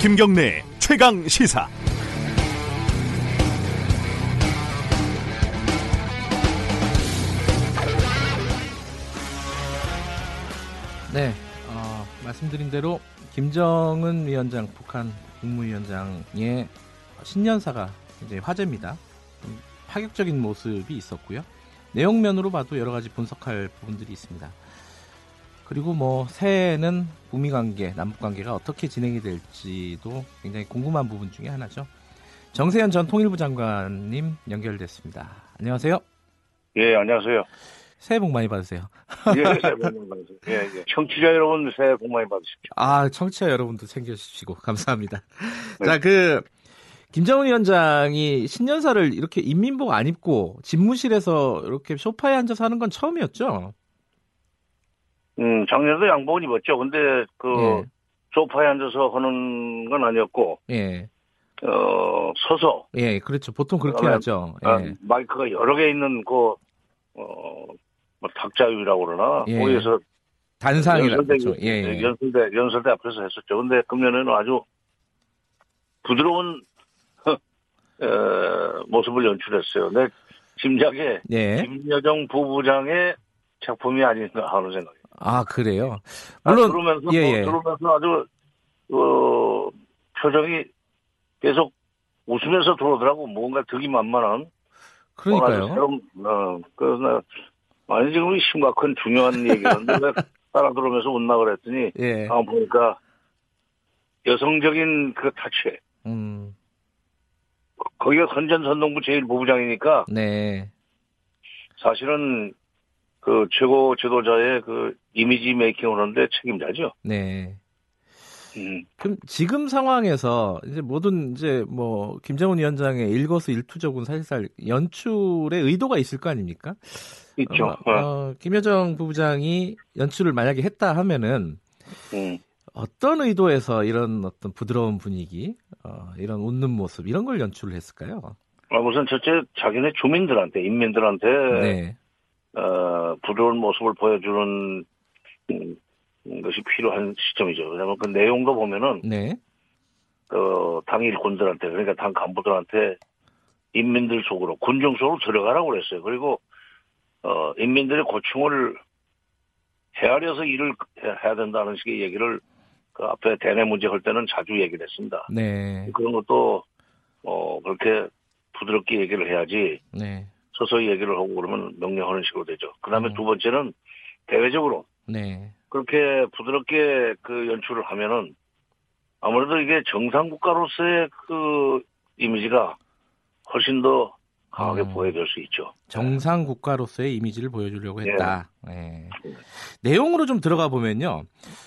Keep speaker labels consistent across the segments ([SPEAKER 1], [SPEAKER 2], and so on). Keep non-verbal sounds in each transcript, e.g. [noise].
[SPEAKER 1] 김경래 최강 시사.
[SPEAKER 2] 네, 어, 말씀드린 대로 김정은 위원장 북한 국무위원장의 신년사가 이제 화제입니다. 좀 파격적인 모습이 있었고요. 내용면으로 봐도 여러 가지 분석할 부분들이 있습니다. 그리고 뭐 새해에는 북미 관계, 남북 관계가 어떻게 진행이 될지도 굉장히 궁금한 부분 중에 하나죠. 정세현 전 통일부 장관님 연결됐습니다. 안녕하세요.
[SPEAKER 3] 예, 안녕하세요.
[SPEAKER 2] 새해 복 많이 받으세요.
[SPEAKER 3] 예, 새해 복 많이 받으세요. 예, 예. 청취자 여러분, 새해 복 많이 받으십시오.
[SPEAKER 2] 아, 청취자 여러분도 챙겨주시고 감사합니다.
[SPEAKER 3] 네.
[SPEAKER 2] 자, 그 김정은 위원장이 신년사를 이렇게 인민복 안 입고 집무실에서 이렇게 소파에 앉아서 하는 건 처음이었죠.
[SPEAKER 3] 음, 작년에도 양복은 입었죠. 근데 그
[SPEAKER 2] 예.
[SPEAKER 3] 소파에 앉아서 하는 건 아니었고,
[SPEAKER 2] 예,
[SPEAKER 3] 어, 서서
[SPEAKER 2] 예, 그렇죠. 보통 그렇게
[SPEAKER 3] 그다음에,
[SPEAKER 2] 하죠.
[SPEAKER 3] 아,
[SPEAKER 2] 예,
[SPEAKER 3] 마이크가 여러 개 있는 그 어, 뭐 닭자유라고 그러나
[SPEAKER 2] 예.
[SPEAKER 3] 거기에서
[SPEAKER 2] 단상이라고
[SPEAKER 3] 연설대,
[SPEAKER 2] 그렇죠. 예, 예.
[SPEAKER 3] 연설대 연설대 앞에서 했었죠. 근데 금년에는 아주 부드러운 [laughs] 어, 모습을 연출했어요. 내 짐작에
[SPEAKER 2] 예.
[SPEAKER 3] 김여정 부부장의 작품이 아닌가 하는 생각이.
[SPEAKER 2] 아, 그래요.
[SPEAKER 3] 아,
[SPEAKER 2] 물론
[SPEAKER 3] 들으면서
[SPEAKER 2] 예,
[SPEAKER 3] 뭐,
[SPEAKER 2] 예.
[SPEAKER 3] 들으면서 아주 어, 표정이 계속 웃으면서 들어오더라고 뭔가 득이 만만한
[SPEAKER 2] 그러니까요.
[SPEAKER 3] 어, 새로운, 어, 그래서 나 아니 지금 이 심각한 중요한 얘기였는데 [laughs] 왜 따라 들으면서 웃나 그랬더니
[SPEAKER 2] 예.
[SPEAKER 3] 아 보니까 여성적인 그 타치
[SPEAKER 2] 음.
[SPEAKER 3] 거기가 선전선동부 제1부부장이니까
[SPEAKER 2] 네.
[SPEAKER 3] 사실은 그 최고 지도자의 그 이미지 메이킹을 하는데 책임자죠.
[SPEAKER 2] 네.
[SPEAKER 3] 음.
[SPEAKER 2] 그럼 지금 상황에서 이제 모든 이제 뭐 김정은 위원장의 일거수 일투족은 사실상 연출의 의도가 있을 거 아닙니까?
[SPEAKER 3] 있죠.
[SPEAKER 2] 어,
[SPEAKER 3] 어.
[SPEAKER 2] 어, 김여정 부부장이 연출을 만약에 했다 하면은
[SPEAKER 3] 음.
[SPEAKER 2] 어떤 의도에서 이런 어떤 부드러운 분위기, 어, 이런 웃는 모습 이런 걸 연출을 했을까요?
[SPEAKER 3] 아, 우선 첫째 자기네 주민들한테 인민들한테
[SPEAKER 2] 네,
[SPEAKER 3] 어, 부드러운 모습을 보여주는 음, 것이 필요한 시점이죠. 왜냐하면 그 내용도 보면은
[SPEAKER 2] 네,
[SPEAKER 3] 그 당일군들한테 그러니까 당 간부들한테 인민들 속으로 군중 속으로 들어가라고 그랬어요. 그리고 어 인민들의 고충을 헤아려서 일을 해야 된다는 식의 얘기를 그 앞에 대내 문제 할 때는 자주 얘기를 했습니다.
[SPEAKER 2] 네,
[SPEAKER 3] 그런 것도 어 그렇게 부드럽게 얘기를 해야지
[SPEAKER 2] 네,
[SPEAKER 3] 서서히 얘기를 하고 그러면 명령하는 식으로 되죠. 그 다음에
[SPEAKER 2] 음.
[SPEAKER 3] 두 번째는 대외적으로
[SPEAKER 2] 네,
[SPEAKER 3] 그렇게 부드럽게 그 연출을 하면은 아무래도 이게 정상 국가로서의 그 이미지가 훨씬 더 강하게
[SPEAKER 2] 음.
[SPEAKER 3] 보여질 수 있죠.
[SPEAKER 2] 정상 국가로서의 이미지를 보여주려고
[SPEAKER 3] 네.
[SPEAKER 2] 했다. 네. 내용으로 좀 들어가 보면요.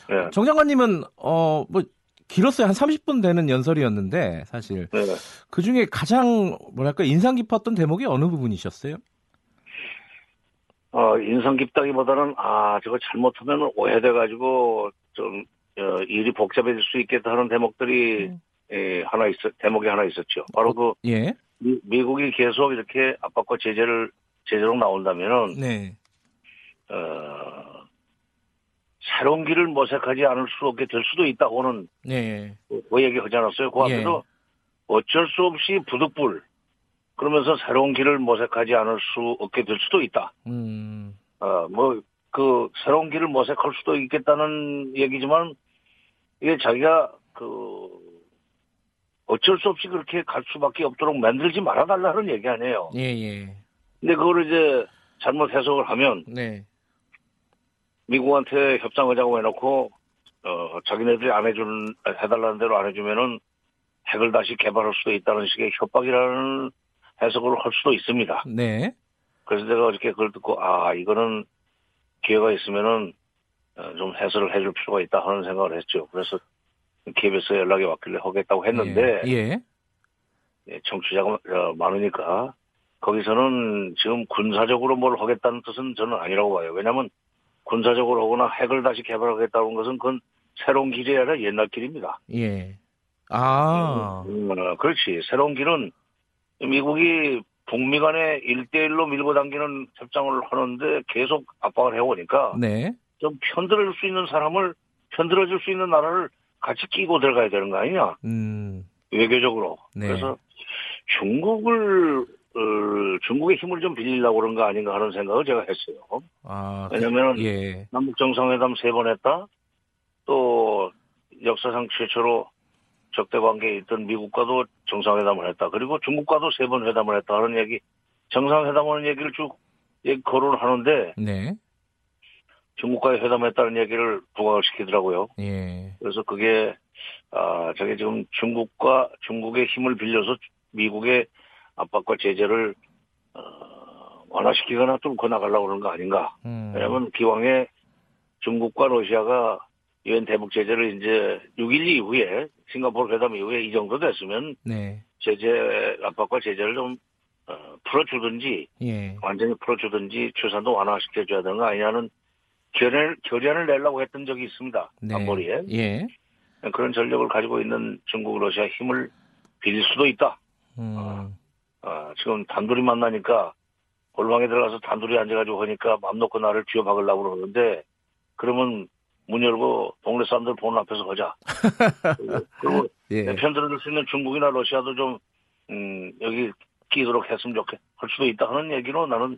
[SPEAKER 3] 네.
[SPEAKER 2] 정 장관님은 어 뭐 길었어요 한 30분 되는 연설이었는데 사실
[SPEAKER 3] 네.
[SPEAKER 2] 그 중에 가장 뭐랄까 인상 깊었던 대목이 어느 부분이셨어요?
[SPEAKER 3] 어, 인상 깊다기보다는 아 저거 잘못하면 오해돼가지고 좀 어, 일이 복잡해질 수 있겠다 하는 대목들이
[SPEAKER 2] 음.
[SPEAKER 3] 예, 하나 있어 대목이 하나 있었죠. 바로 그
[SPEAKER 2] 예,
[SPEAKER 3] 미, 미국이 계속 이렇게 압박과 제재를 제재로 나온다면은
[SPEAKER 2] 네,
[SPEAKER 3] 어, 새로운 길을 모색하지 않을 수 없게 될 수도 있다고는
[SPEAKER 2] 네,
[SPEAKER 3] 그, 그 얘기 하지 않았어요. 그
[SPEAKER 2] 예.
[SPEAKER 3] 앞에도 어쩔 수 없이 부득불 그러면서 새로운 길을 모색하지 않을 수 없게 될 수도 있다.
[SPEAKER 2] 음,
[SPEAKER 3] 어, 뭐, 그, 새로운 길을 모색할 수도 있겠다는 얘기지만, 이게 자기가, 그, 어쩔 수 없이 그렇게 갈 수밖에 없도록 만들지 말아달라는 얘기 아니에요.
[SPEAKER 2] 예, 예,
[SPEAKER 3] 근데 그걸 이제 잘못 해석을 하면,
[SPEAKER 2] 네,
[SPEAKER 3] 미국한테 협상하자고 해놓고, 어, 자기네들이 안 해주는, 해달라는 대로 안 해주면은 핵을 다시 개발할 수도 있다는 식의 협박이라는 해석을 할 수도 있습니다.
[SPEAKER 2] 네,
[SPEAKER 3] 그래서 내가 어저께 그걸 듣고, 아, 이거는 기회가 있으면은 어, 좀 해설을 해줄 필요가 있다 하는 생각을 했죠. 그래서 KBS에 연락이 왔길래 하겠다고 했는데,
[SPEAKER 2] 예, 예.
[SPEAKER 3] 예, 청취자가 어, 많으니까, 거기서는 지금 군사적으로 뭘 하겠다는 뜻은 저는 아니라고 봐요. 왜냐하면 군사적으로 하거나 핵을 다시 개발하겠다는 것은 그건 새로운 길이 아니라 옛날 길입니다.
[SPEAKER 2] 예. 아,
[SPEAKER 3] 음, 어, 그렇지. 새로운 길은 미국이 북미 간에 1대1로 밀고 당기는 협상을 하는데 계속 압박을 해오니까
[SPEAKER 2] 네.
[SPEAKER 3] 좀 편들어줄 수 있는 사람을 편들어줄 수 있는 나라를 같이 끼고 들어가야 되는 거 아니냐?
[SPEAKER 2] 음,
[SPEAKER 3] 외교적으로.
[SPEAKER 2] 네.
[SPEAKER 3] 그래서 중국을 어, 중국의 힘을 좀 빌리려고 그런 거 아닌가 하는 생각을 제가 했어요.
[SPEAKER 2] 아,
[SPEAKER 3] 왜냐면은
[SPEAKER 2] 예,
[SPEAKER 3] 남북 정상회담 세 번 했다. 또 역사상 최초로 적대 관계에 있던 미국과도 정상회담을 했다. 그리고 중국과도 세 번 회담을 했다 하는 얘기, 정상회담하는 얘기를 쭉 얘기 거론하는데
[SPEAKER 2] 네,
[SPEAKER 3] 중국과의 회담했다는 얘기를 부각을 시키더라고요.
[SPEAKER 2] 예,
[SPEAKER 3] 그래서 그게 아 저게 지금 중국과 중국의 힘을 빌려서 미국의 압박과 제재를 어, 완화시키거나 뚫고 나가려고 그러는 거 아닌가.
[SPEAKER 2] 음,
[SPEAKER 3] 왜냐하면 기왕에 중국과 러시아가 유엔 대북 제재를 이제 6.12 이후에 싱가포르 회담 이후에 이 정도 됐으면
[SPEAKER 2] 네,
[SPEAKER 3] 제재 압박과 제재를 좀 어, 풀어주든지
[SPEAKER 2] 예,
[SPEAKER 3] 완전히 풀어주든지 추산도 완화시켜줘야 되는 거 아니냐는 결연을, 결연을 내려고 했던 적이 있습니다.
[SPEAKER 2] 네,
[SPEAKER 3] 안보리에.
[SPEAKER 2] 예,
[SPEAKER 3] 그런 전력을 가지고 있는 중국 러시아 힘을 빌릴 수도 있다.
[SPEAKER 2] 음,
[SPEAKER 3] 아, 지금 단둘이 만나니까 골방에 들어가서 단둘이 앉아가지고 하니까 맘 놓고 나를 쥐어박으려고 그러는데 그러면 문 열고 동네 사람들 보는 앞에서 하자. [laughs] 그리고-
[SPEAKER 2] 예,
[SPEAKER 3] 내편 들어줄 수 있는 중국이나 러시아도 좀 음, 여기 끼도록 했으면 좋겠 할 수도 있다 하는 얘기로 나는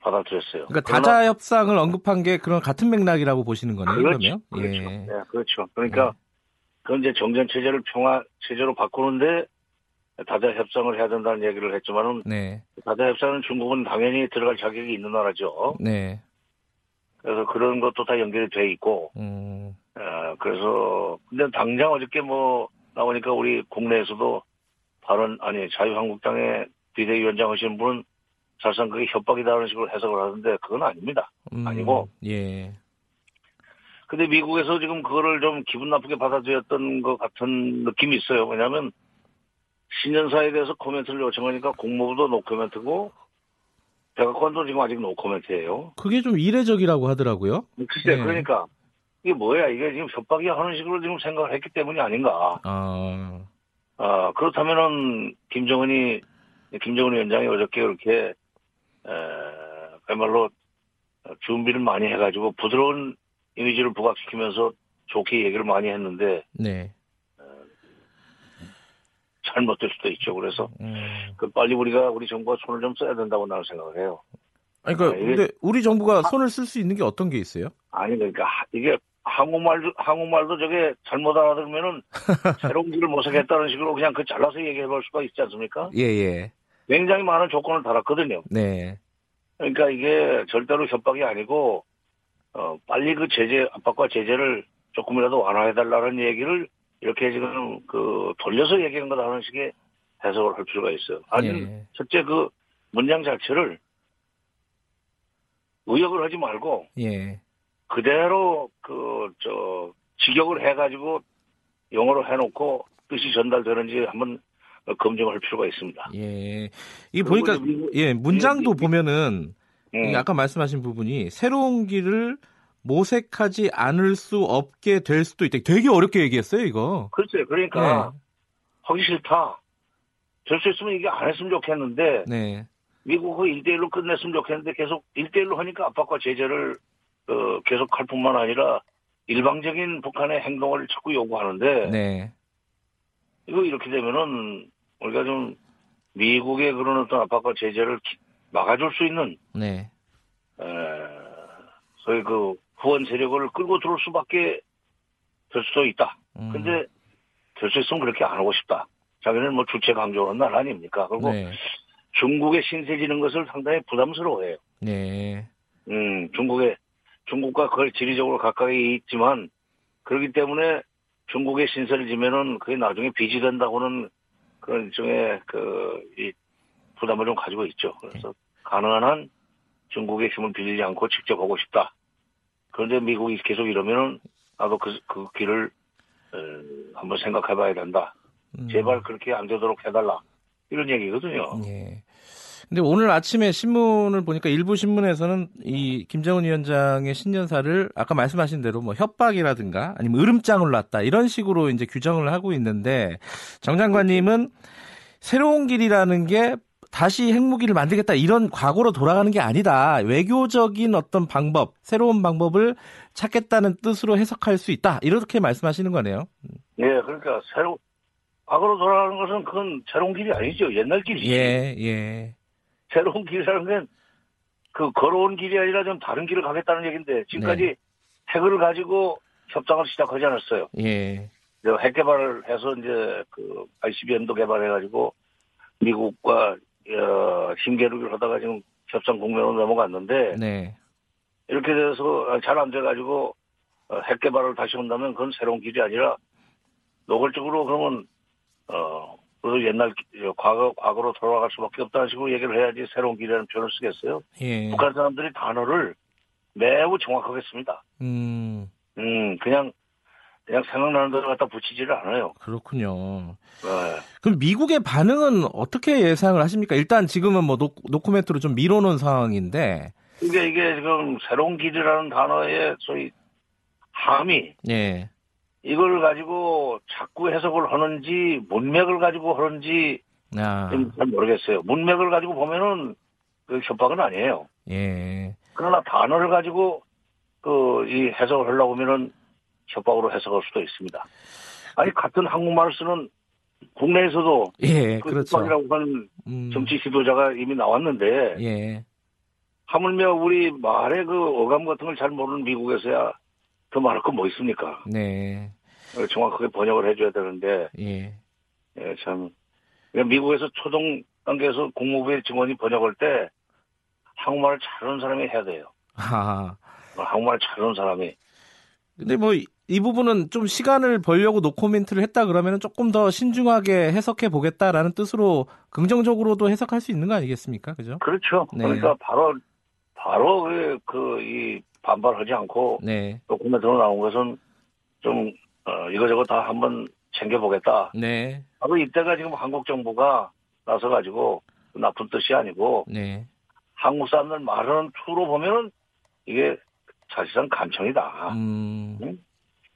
[SPEAKER 3] 받아들였어요.
[SPEAKER 2] 그러니까 다자 협상을 언급한 게 그런 같은 맥락이라고 보시는 거네요,
[SPEAKER 3] 그렇죠.
[SPEAKER 2] 그러면?
[SPEAKER 3] 그렇죠.
[SPEAKER 2] 예,
[SPEAKER 3] 네, 그렇죠. 그러니까 그건 이제 정전 체제를 평화 체제로 바꾸는데 다자 협상을 해야 된다는 얘기를 했지만은
[SPEAKER 2] 네,
[SPEAKER 3] 다자 협상은 중국은 당연히 들어갈 자격이 있는 나라죠.
[SPEAKER 2] 네,
[SPEAKER 3] 그래서 그런 것도 다 연결이 돼 있고,
[SPEAKER 2] 음,
[SPEAKER 3] 어, 그래서 근데 당장 어저께 뭐 나오니까 우리 국내에서도 발언 아니 자유한국당의 비대위원장 하시는 분은 사실상 그게 협박이다라는 식으로 해석을 하는데 그건 아닙니다.
[SPEAKER 2] 음,
[SPEAKER 3] 아니고.
[SPEAKER 2] 예,
[SPEAKER 3] 근데 미국에서 지금 그거를 좀 기분 나쁘게 받아들였던 것 같은 느낌이 있어요. 왜냐하면 신년사에 대해서 코멘트를 요청하니까 국무부도 노코멘트고 백악관도 지금 아직 노코멘트예요.
[SPEAKER 2] 그게 좀 이례적이라고 하더라고요.
[SPEAKER 3] 글쎄
[SPEAKER 2] 네.
[SPEAKER 3] 그러니까 이게 뭐야 이게 지금 협박이 하는 식으로 지금 생각을 했기 때문이 아닌가.
[SPEAKER 2] 아,
[SPEAKER 3] 아 그렇다면은 김정은이 김정은 위원장이 어저께 그렇게 에, 그야말로 준비를 많이 해가지고 부드러운 이미지를 부각시키면서 좋게 얘기를 많이 했는데
[SPEAKER 2] 네,
[SPEAKER 3] 잘못될 수도 있죠. 그래서
[SPEAKER 2] 음.
[SPEAKER 3] 그 빨리 우리가 우리 정부가 손을 좀 써야 된다고 나는 생각을 해요.
[SPEAKER 2] 아니, 그러니까
[SPEAKER 3] 아, 이게-
[SPEAKER 2] 근데 우리 정부가 손을 쓸 수 있는 게 어떤 게 있어요?
[SPEAKER 3] 아니 그러니까 하- 이게 한국말도 한국말도 저게 잘못 알아들으면은 [laughs] 새로운 길을 모색했다는 식으로 그냥 그 잘라서 얘기해 볼 수가 있지 않습니까?
[SPEAKER 2] 예, 예,
[SPEAKER 3] 굉장히 많은 조건을 달았거든요.
[SPEAKER 2] 네,
[SPEAKER 3] 그러니까 이게 절대로 협박이 아니고 어, 빨리 그 제재 압박과 제재를 조금이라도 완화해달라는 얘기를 이렇게 지금 그 돌려서 얘기한 거다 하는 식의 해석을 할 필요가 있어요. 아니
[SPEAKER 2] 예.
[SPEAKER 3] 첫째 그 문장 자체를 의역을 하지 말고
[SPEAKER 2] 예,
[SPEAKER 3] 그대로 그 저 직역을 해가지고 영어로 해놓고 뜻이 전달되는지 한번 검증할 필요가 있습니다.
[SPEAKER 2] 예. 이
[SPEAKER 3] 그리고
[SPEAKER 2] 보니까 예 문장도
[SPEAKER 3] 미- 미-
[SPEAKER 2] 보면은
[SPEAKER 3] 음,
[SPEAKER 2] 아까 말씀하신 부분이 새로운 길을 모색하지 않을 수 없게 될 수도 있다. 되게 어렵게 얘기했어요, 이거.
[SPEAKER 3] 글쎄 그러니까
[SPEAKER 2] 네.
[SPEAKER 3] 하기 싫다. 될 수 있으면 이게 안 했으면 좋겠는데
[SPEAKER 2] 네.
[SPEAKER 3] 미국 그 1대1로 끝냈으면 좋겠는데 계속 1대1로 하니까 압박과 제재를 어, 계속 할 뿐만 아니라 일방적인 북한의 행동을 자꾸 요구하는데
[SPEAKER 2] 네.
[SPEAKER 3] 이거 이렇게 되면은 우리가 좀 미국의 그런 어떤 압박과 제재를 기- 막아줄 수 있는
[SPEAKER 2] 네.
[SPEAKER 3] 에, 소위 그 후원 세력을 끌고 들어올 수밖에 될 수도 있다.
[SPEAKER 2] 음,
[SPEAKER 3] 근데 될 수 있으면 그렇게 안 하고 싶다. 자기는 뭐 주체 강조하는 나라 아닙니까? 그리고
[SPEAKER 2] 네.
[SPEAKER 3] 중국의 신세 지는 것을 상당히 부담스러워해요.
[SPEAKER 2] 네.
[SPEAKER 3] 음, 중국의 중국과 거의 지리적으로 가까이 있지만 그렇기 때문에 중국의 신세를 지면은 그게 나중에 빚이 된다고는 그런 일종의 그이 부담을 좀 가지고 있죠. 그래서 가능한 한 중국의 힘을 빌리지 않고 직접 하고 싶다. 그런데 미국이 계속 이러면은 나도 그, 그 길을 어, 한번 생각해 봐야 된다.
[SPEAKER 2] 음,
[SPEAKER 3] 제발 그렇게 안 되도록 해달라. 이런 얘기거든요.
[SPEAKER 2] 예. 근데 오늘 아침에 신문을 보니까 일부 신문에서는 이 김정은 위원장의 신년사를 아까 말씀하신 대로 뭐 협박이라든가 아니면 으름장을 놨다 이런 식으로 이제 규정을 하고 있는데 정 장관님은 새로운 길이라는 게 다시 핵무기를 만들겠다 이런 과거로 돌아가는 게 아니다. 외교적인 어떤 방법, 새로운 방법을 찾겠다는 뜻으로 해석할 수 있다. 이렇게 말씀하시는 거네요.
[SPEAKER 3] 예, 그러니까 새로 과거로 돌아가는 것은 그건 새로운 길이 아니죠. 옛날 길이지.
[SPEAKER 2] 예, 예.
[SPEAKER 3] 새로운 길이라는 건 그 걸어온 길이 아니라 좀 다른 길을 가겠다는 얘기인데 지금까지
[SPEAKER 2] 네.
[SPEAKER 3] 핵을 가지고 협상을 시작하지 않았어요.
[SPEAKER 2] 예.
[SPEAKER 3] 핵 개발을 해서 이제 그 ICBM도 개발해가지고 미국과 어, 힘겨루기를 하다가 지금 협상 국면으로 넘어갔는데
[SPEAKER 2] 네.
[SPEAKER 3] 이렇게 돼서 잘 안 돼가지고 어, 핵 개발을 다시 한다면 그건 새로운 길이 아니라 노골적으로 그러면 어 그래서 옛날 기- 과거 과거로 돌아갈 수밖에 없다는 식으로 얘기를 해야지 새로운 길이라는 표현을 쓰겠어요.
[SPEAKER 2] 예.
[SPEAKER 3] 북한 사람들이 단어를 매우 정확하게 씁니다.
[SPEAKER 2] 음,
[SPEAKER 3] 음 그냥 그냥 생각나는 대로 갖다 붙이지를 않아요.
[SPEAKER 2] 그렇군요.
[SPEAKER 3] 네.
[SPEAKER 2] 그럼 미국의 반응은 어떻게 예상을 하십니까? 일단 지금은 뭐 노, 노코멘트로 좀 미뤄놓은 상황인데,
[SPEAKER 3] 그러니까 이게 지금 새로운 길이라는 단어의 소위 함의
[SPEAKER 2] 예.
[SPEAKER 3] 이걸 가지고 자꾸 해석을 하는지 문맥을 가지고 하는지
[SPEAKER 2] 아,
[SPEAKER 3] 좀잘 모르겠어요. 문맥을 가지고 보면은 그 협박은 아니에요.
[SPEAKER 2] 예.
[SPEAKER 3] 그러나 단어를 가지고 그 이 해석을 하려고 하면은 협박으로 해석할 수도 있습니다. 아니 같은 한국말을 쓰는 국내에서도
[SPEAKER 2] 예,
[SPEAKER 3] 그
[SPEAKER 2] 그렇죠.
[SPEAKER 3] 협박이라고 하는
[SPEAKER 2] 음,
[SPEAKER 3] 정치 지도자가 이미 나왔는데
[SPEAKER 2] 예.
[SPEAKER 3] 하물며 우리 말의 그 어감 같은 걸 잘 모르는 미국에서야 더 말할 건 뭐 있습니까?
[SPEAKER 2] 네.
[SPEAKER 3] 정확하게 번역을 해줘야 되는데
[SPEAKER 2] 예.
[SPEAKER 3] 예, 참 그러니까 미국에서 초등 단계에서 국무부의 직원이 번역할 때 한국말을 잘하는 사람이 해야 돼요.
[SPEAKER 2] 아.
[SPEAKER 3] 한국말 잘하는 사람이
[SPEAKER 2] 근데 뭐 이 부분은 좀 시간을 벌려고 노코멘트를 했다 그러면 조금 더 신중하게 해석해 보겠다라는 뜻으로 긍정적으로도 해석할 수 있는 거 아니겠습니까? 그죠?
[SPEAKER 3] 그렇죠.
[SPEAKER 2] 네.
[SPEAKER 3] 그러니까 바로 바로 그이 반발하지 않고
[SPEAKER 2] 네.
[SPEAKER 3] 도쿠멘트로 나온 것은 좀 어, 이거저거 다 한번 챙겨보겠다.
[SPEAKER 2] 네.
[SPEAKER 3] 바로 이때가 지금 한국 정부가 나서 가지고 나쁜 뜻이 아니고
[SPEAKER 2] 네.
[SPEAKER 3] 한국 사람들 말하는 투로 보면은 이게 사실상 간청이다.
[SPEAKER 2] 음.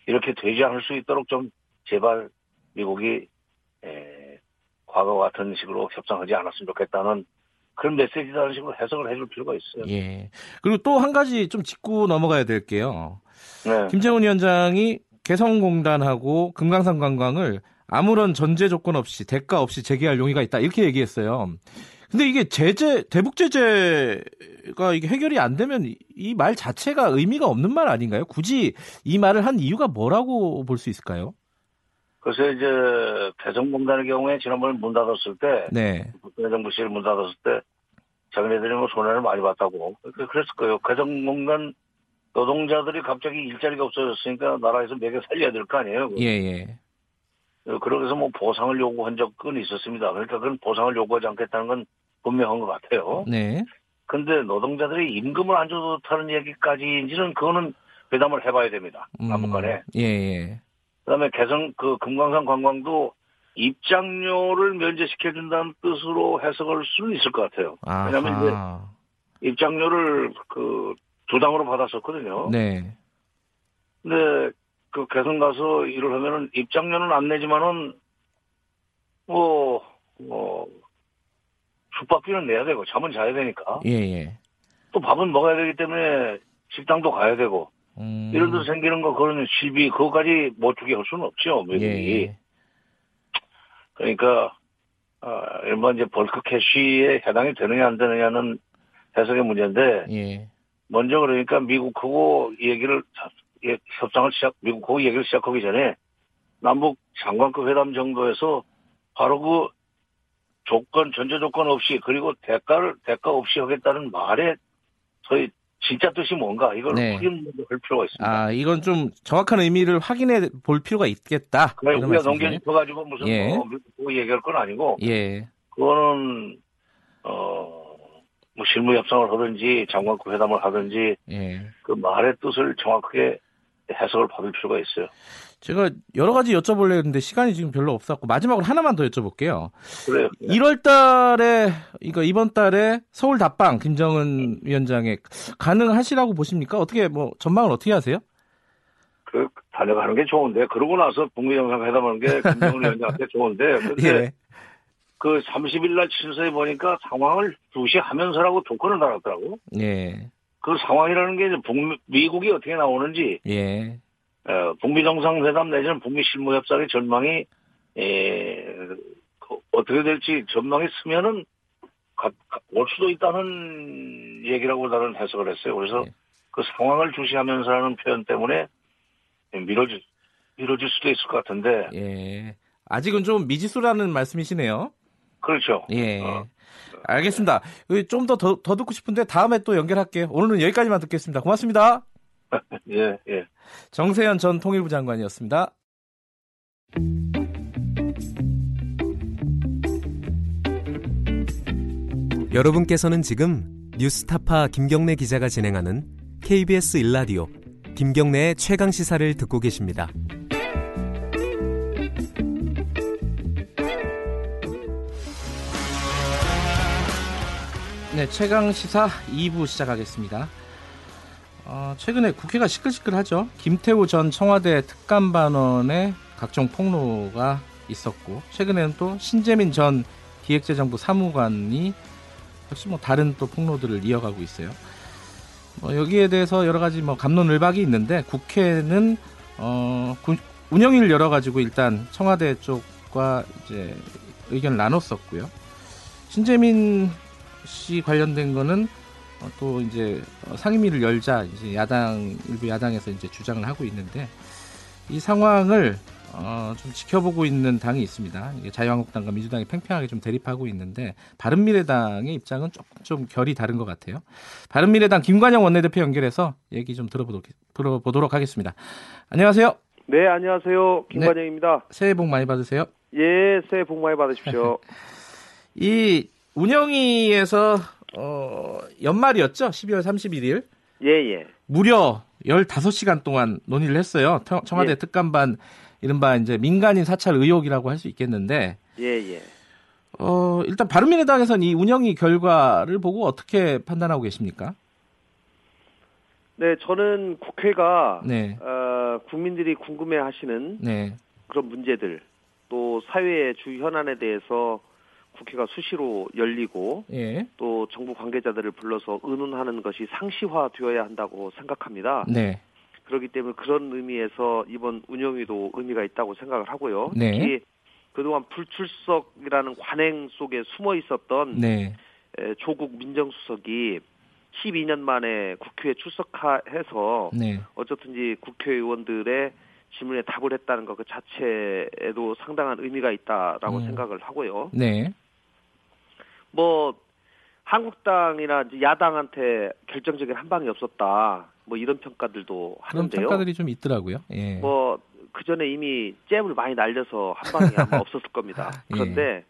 [SPEAKER 3] 이렇게 되지 않을 수 있도록 좀 제발 미국이 에, 과거와 같은 식으로 협상하지 않았으면 좋겠다는 그런 메시지라는 식으로 해석을 해줄 필요가 있어요.
[SPEAKER 2] 예. 그리고 또 한 가지 좀 짚고 넘어가야 될게요.
[SPEAKER 3] 네.
[SPEAKER 2] 김정은 위원장이 개성공단하고 금강산 관광을 아무런 전제 조건 없이 대가 없이 재개할 용의가 있다 이렇게 얘기했어요. 근데 이게 제재 대북 제재가 이게 해결이 안 되면 이 말 자체가 의미가 없는 말 아닌가요? 굳이 이 말을 한 이유가 뭐라고 볼 수 있을까요?
[SPEAKER 3] 그래서 이제 개성공단의 경우에 지난번에 문 닫았을 때
[SPEAKER 2] 네,
[SPEAKER 3] 국정부실 문 닫았을 때 자기네들이 뭐 손해를 많이 봤다고 그- 그랬을 거예요. 개성공단 노동자들이 갑자기 일자리가 없어졌으니까 나라에서 매겨 살려야 될 거 아니에요.
[SPEAKER 2] 예, 예,
[SPEAKER 3] 그러고서 뭐 보상을 요구한 적은 있었습니다. 그러니까 그건 보상을 요구하지 않겠다는 건 분명한 것 같아요.
[SPEAKER 2] 네,
[SPEAKER 3] 근데 노동자들이 임금을 안 줘도 좋다는 얘기까지인지는 그거는 회담을 해봐야 됩니다.
[SPEAKER 2] 음,
[SPEAKER 3] 남북 간에.
[SPEAKER 2] 예, 예,
[SPEAKER 3] 그다음에 개성 그 금강산 관광도 입장료를 면제시켜준다는 뜻으로 해석할 수는 있을 것 같아요. 왜냐하면 이제 입장료를 그 두 당으로 받았었거든요.
[SPEAKER 2] 네,
[SPEAKER 3] 근데 그 개성 가서 일을 하면은 입장료는 안 내지만은 뭐, 뭐, 숙박비는 내야 되고, 잠은 자야 되니까.
[SPEAKER 2] 예, 예,
[SPEAKER 3] 또 밥은 먹어야 되기 때문에 식당도 가야 되고,
[SPEAKER 2] 음,
[SPEAKER 3] 이런 데서 생기는 거, 그런 실비, 그거까지 못 주게 할 수는 없죠,
[SPEAKER 2] 예,
[SPEAKER 3] 미국이.
[SPEAKER 2] 예,
[SPEAKER 3] 그러니까, 아, 일반 이제 벌크 캐시에 해당이 되느냐 안 되느냐는 해석의 문제인데,
[SPEAKER 2] 예,
[SPEAKER 3] 먼저 그러니까 미국하고 이 얘기를 자- 예, 협상을 시작 미국하고 이 얘기를 시작하기 전에 남북 장관급 회담 정도에서 바로 그 조건 전제 조건 없이 그리고 대가를 대가 없이 하겠다는 말에 저희 진짜 뜻이 뭔가 이걸
[SPEAKER 2] 네.
[SPEAKER 3] 확인할 필요가 있습니다.
[SPEAKER 2] 아, 이건 좀 정확한 의미를 확인해 볼 필요가 있겠다. 이런
[SPEAKER 3] 우리가? 넘겨짚어가지고 무슨
[SPEAKER 2] 예.
[SPEAKER 3] 뭐 미국하고 얘기할 건 아니고
[SPEAKER 2] 예,
[SPEAKER 3] 그거는 어 뭐 실무 협상을 하든지 장관급 회담을 하든지
[SPEAKER 2] 예.
[SPEAKER 3] 그 말의 뜻을 정확하게 해석을 받을 필요가 있어요.
[SPEAKER 2] 제가 여러 가지 여쭤보려고 했는데 시간이 지금 별로 없었고 마지막으로 하나만 더 여쭤볼게요.
[SPEAKER 3] 그래요.
[SPEAKER 2] 1월 달에 이거 이번 달에 서울 답방 김정은 위원장의 가능하시라고 보십니까? 어떻게 뭐 전망을 어떻게 하세요?
[SPEAKER 3] 그 다녀가는 게 좋은데 그러고 나서 북미 정상회담하는 게 [laughs] 김정은 위원장한테 좋은데 근데
[SPEAKER 2] 예.
[SPEAKER 3] 그 30일 날 친서에 보니까 상황을 주시하면서라고 조건을 달았더라고.
[SPEAKER 2] 예.
[SPEAKER 3] 그 상황이라는 게 이제 북미, 미국이 어떻게 나오는지,
[SPEAKER 2] 예.
[SPEAKER 3] 어, 북미 정상회담 내지는 북미 실무협상의 전망이, 에, 그 어떻게 될지 전망이 쓰면은 가, 가, 올 수도 있다는 얘기라고 나는 해석을 했어요. 그래서
[SPEAKER 2] 예.
[SPEAKER 3] 그 상황을 주시하면서라는 표현 때문에 미뤄질, 미뤄질 수도 있을 것 같은데,
[SPEAKER 2] 예. 아직은 좀 미지수라는 말씀이시네요.
[SPEAKER 3] 그렇죠.
[SPEAKER 2] 예.
[SPEAKER 3] 어.
[SPEAKER 2] 알겠습니다. 좀 더 더 더 듣고 싶은데 다음에 또 연결할게요. 오늘은 여기까지만 듣겠습니다. 고맙습니다. [laughs]
[SPEAKER 3] 예, 예.
[SPEAKER 2] 정세현 전 통일부 장관이었습니다.
[SPEAKER 4] 여러분께서는 지금 뉴스타파 김경래 기자가 진행하는 KBS 일라디오 김경래의 최강 시사를 듣고 계십니다.
[SPEAKER 2] 네, 최강 시사 2부 시작하겠습니다. 어, 최근에 국회가 시끌시끌하죠. 김태우 전 청와대 특감반원의 각종 폭로가 있었고, 최근에는 또 신재민 전 기획재정부 사무관이 역시 뭐 다른 또 폭로들을 이어가고 있어요. 뭐 여기에 대해서 여러 가지 뭐 감론을박이 있는데 국회는 어, 구- 운영위를 열어 가지고 일단 청와대 쪽과 이제 의견을 나눴었고요. 신재민 씨 관련된 거는 어, 또 이제 어, 상임위를 열자 이제 야당 일부 야당에서 이제 주장을 하고 있는데 이 상황을 어, 좀 지켜보고 있는 당이 있습니다. 자유한국당과 민주당이 팽팽하게 좀 대립하고 있는데 바른미래당의 입장은 조금 좀 결이 다른 것 같아요. 바른미래당 김관영 원내대표 연결해서 얘기 좀 들어보도록, 들어보도록 하겠습니다. 안녕하세요.
[SPEAKER 5] 네, 안녕하세요. 김관영입니다.
[SPEAKER 2] 새해 복 많이 받으세요.
[SPEAKER 5] 예, 새해 복 많이 받으십시오. [laughs]
[SPEAKER 2] 이 운영위에서 어, 연말이었죠. 12월 31일.
[SPEAKER 5] 예, 예.
[SPEAKER 2] 무려 15시간 동안 논의를 했어요. 청- 청와대
[SPEAKER 5] 예.
[SPEAKER 2] 특감반 이른바 이제 민간인 사찰 의혹이라고 할 수 있겠는데
[SPEAKER 5] 예, 예.
[SPEAKER 2] 어, 일단 바른미래당에서는 이 운영위 결과를 보고 어떻게 판단하고 계십니까?
[SPEAKER 5] 네, 저는 국회가
[SPEAKER 2] 네.
[SPEAKER 5] 어, 국민들이 궁금해 하시는
[SPEAKER 2] 네.
[SPEAKER 5] 그런 문제들 또 사회의 주 현안에 대해서 국회가 수시로 열리고
[SPEAKER 2] 예.
[SPEAKER 5] 또 정부 관계자들을 불러서 의논하는 것이 상시화되어야 한다고 생각합니다.
[SPEAKER 2] 네.
[SPEAKER 5] 그렇기 때문에 그런 의미에서 이번 운영위도 의미가 있다고 생각을 하고요.
[SPEAKER 2] 네.
[SPEAKER 5] 특히 그동안 불출석이라는 관행 속에 숨어 있었던
[SPEAKER 2] 네.
[SPEAKER 5] 에, 조국 민정수석이 12년 만에 국회에 출석해서
[SPEAKER 2] 네.
[SPEAKER 5] 어쨌든지 국회의원들의 질문에 답을 했다는 것 그 자체에도 상당한 의미가 있다라고
[SPEAKER 2] 음.
[SPEAKER 5] 생각을 하고요.
[SPEAKER 2] 네.
[SPEAKER 5] 뭐 한국당이나 야당한테 결정적인 한 방이 없었다. 뭐 이런 평가들도
[SPEAKER 2] 그런
[SPEAKER 5] 하는데요.
[SPEAKER 2] 평가들이 좀 있더라고요. 예.
[SPEAKER 5] 뭐그 전에 이미 잽을 많이 날려서 한 방이 아마 [laughs] 없었을 겁니다.
[SPEAKER 2] 예.
[SPEAKER 5] 그런데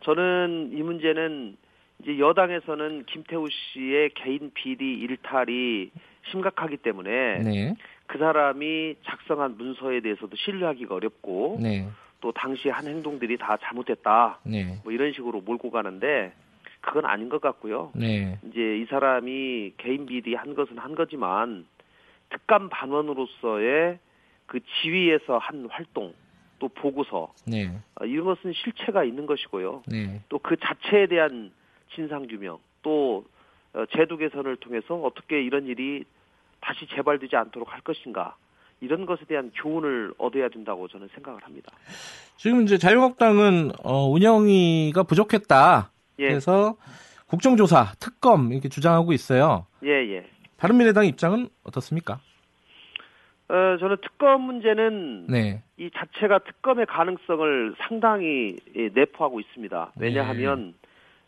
[SPEAKER 5] 저는 이 문제는 이제 여당에서는 김태우 씨의 개인 비리 일탈이 심각하기 때문에
[SPEAKER 2] 네.
[SPEAKER 5] 그 사람이 작성한 문서에 대해서도 신뢰하기가 어렵고
[SPEAKER 2] 네.
[SPEAKER 5] 또 당시 한 행동들이 다 잘못됐다
[SPEAKER 2] 네.
[SPEAKER 5] 뭐 이런 식으로 몰고 가는데 그건 아닌 것 같고요.
[SPEAKER 2] 네.
[SPEAKER 5] 이제 이 사람이 개인 비리 한 것은 한 거지만 특감 반원으로서의 그 지위에서 한 활동 또 보고서
[SPEAKER 2] 네.
[SPEAKER 5] 어, 이런 것은 실체가 있는 것이고요.
[SPEAKER 2] 네.
[SPEAKER 5] 또그 자체에 대한 진상 규명 또 어, 제도 개선을 통해서 어떻게 이런 일이 다시 재발되지 않도록 할 것인가 이런 것에 대한 교훈을 얻어야 된다고 저는 생각을 합니다.
[SPEAKER 2] 지금 이제 자유한국당은 어, 운영위가 부족했다.
[SPEAKER 5] 예,
[SPEAKER 2] 그래서 국정조사, 특검 이렇게 주장하고 있어요.
[SPEAKER 5] 예, 예.
[SPEAKER 2] 바른미래당 입장은 어떻습니까?
[SPEAKER 5] 어, 저는 특검 문제는
[SPEAKER 2] 네.
[SPEAKER 5] 이 자체가 특검의 가능성을 상당히 예, 내포하고 있습니다. 왜냐하면